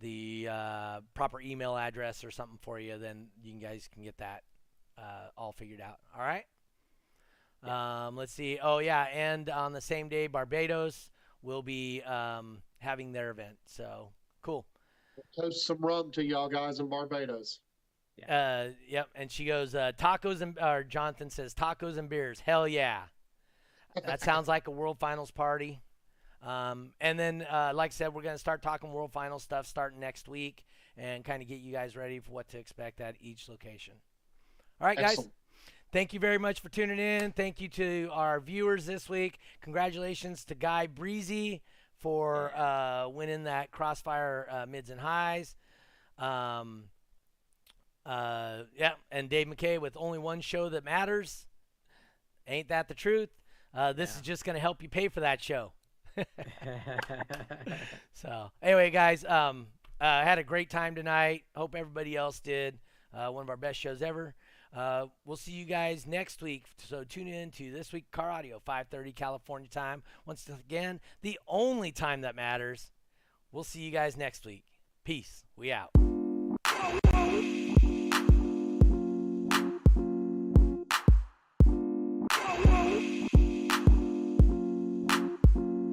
the uh, proper email address or something for you, then you guys can get that uh, all figured out. All right. Um, let's see. Oh yeah, and on the same day, Barbados will be um, having their event. So cool. Toast some rum to y'all guys in Barbados. Uh, yep. And she goes, uh, tacos and or Jonathan says tacos and beers. Hell yeah. That sounds like a World Finals party. Um, and then, uh, like I said, we're gonna start talking World Finals stuff starting next week and kind of get you guys ready for what to expect at each location. All right, guys. Excellent. Thank you very much for tuning in. Thank you to our viewers this week. Congratulations to Guy Breezy for uh, winning that Crossfire uh, mids and highs. Um, uh, yeah, and Dave McKay with only one show that matters. Ain't that the truth? Uh, this is just going to help you pay for that show. So anyway, guys, um, uh, had a great time tonight. Hope everybody else did. Uh, one of our best shows ever. Uh, we'll see you guys next week. So tune in to this week Car Audio, 5:30 California time. Once again, the only time that matters. We'll see you guys next week. Peace. We out.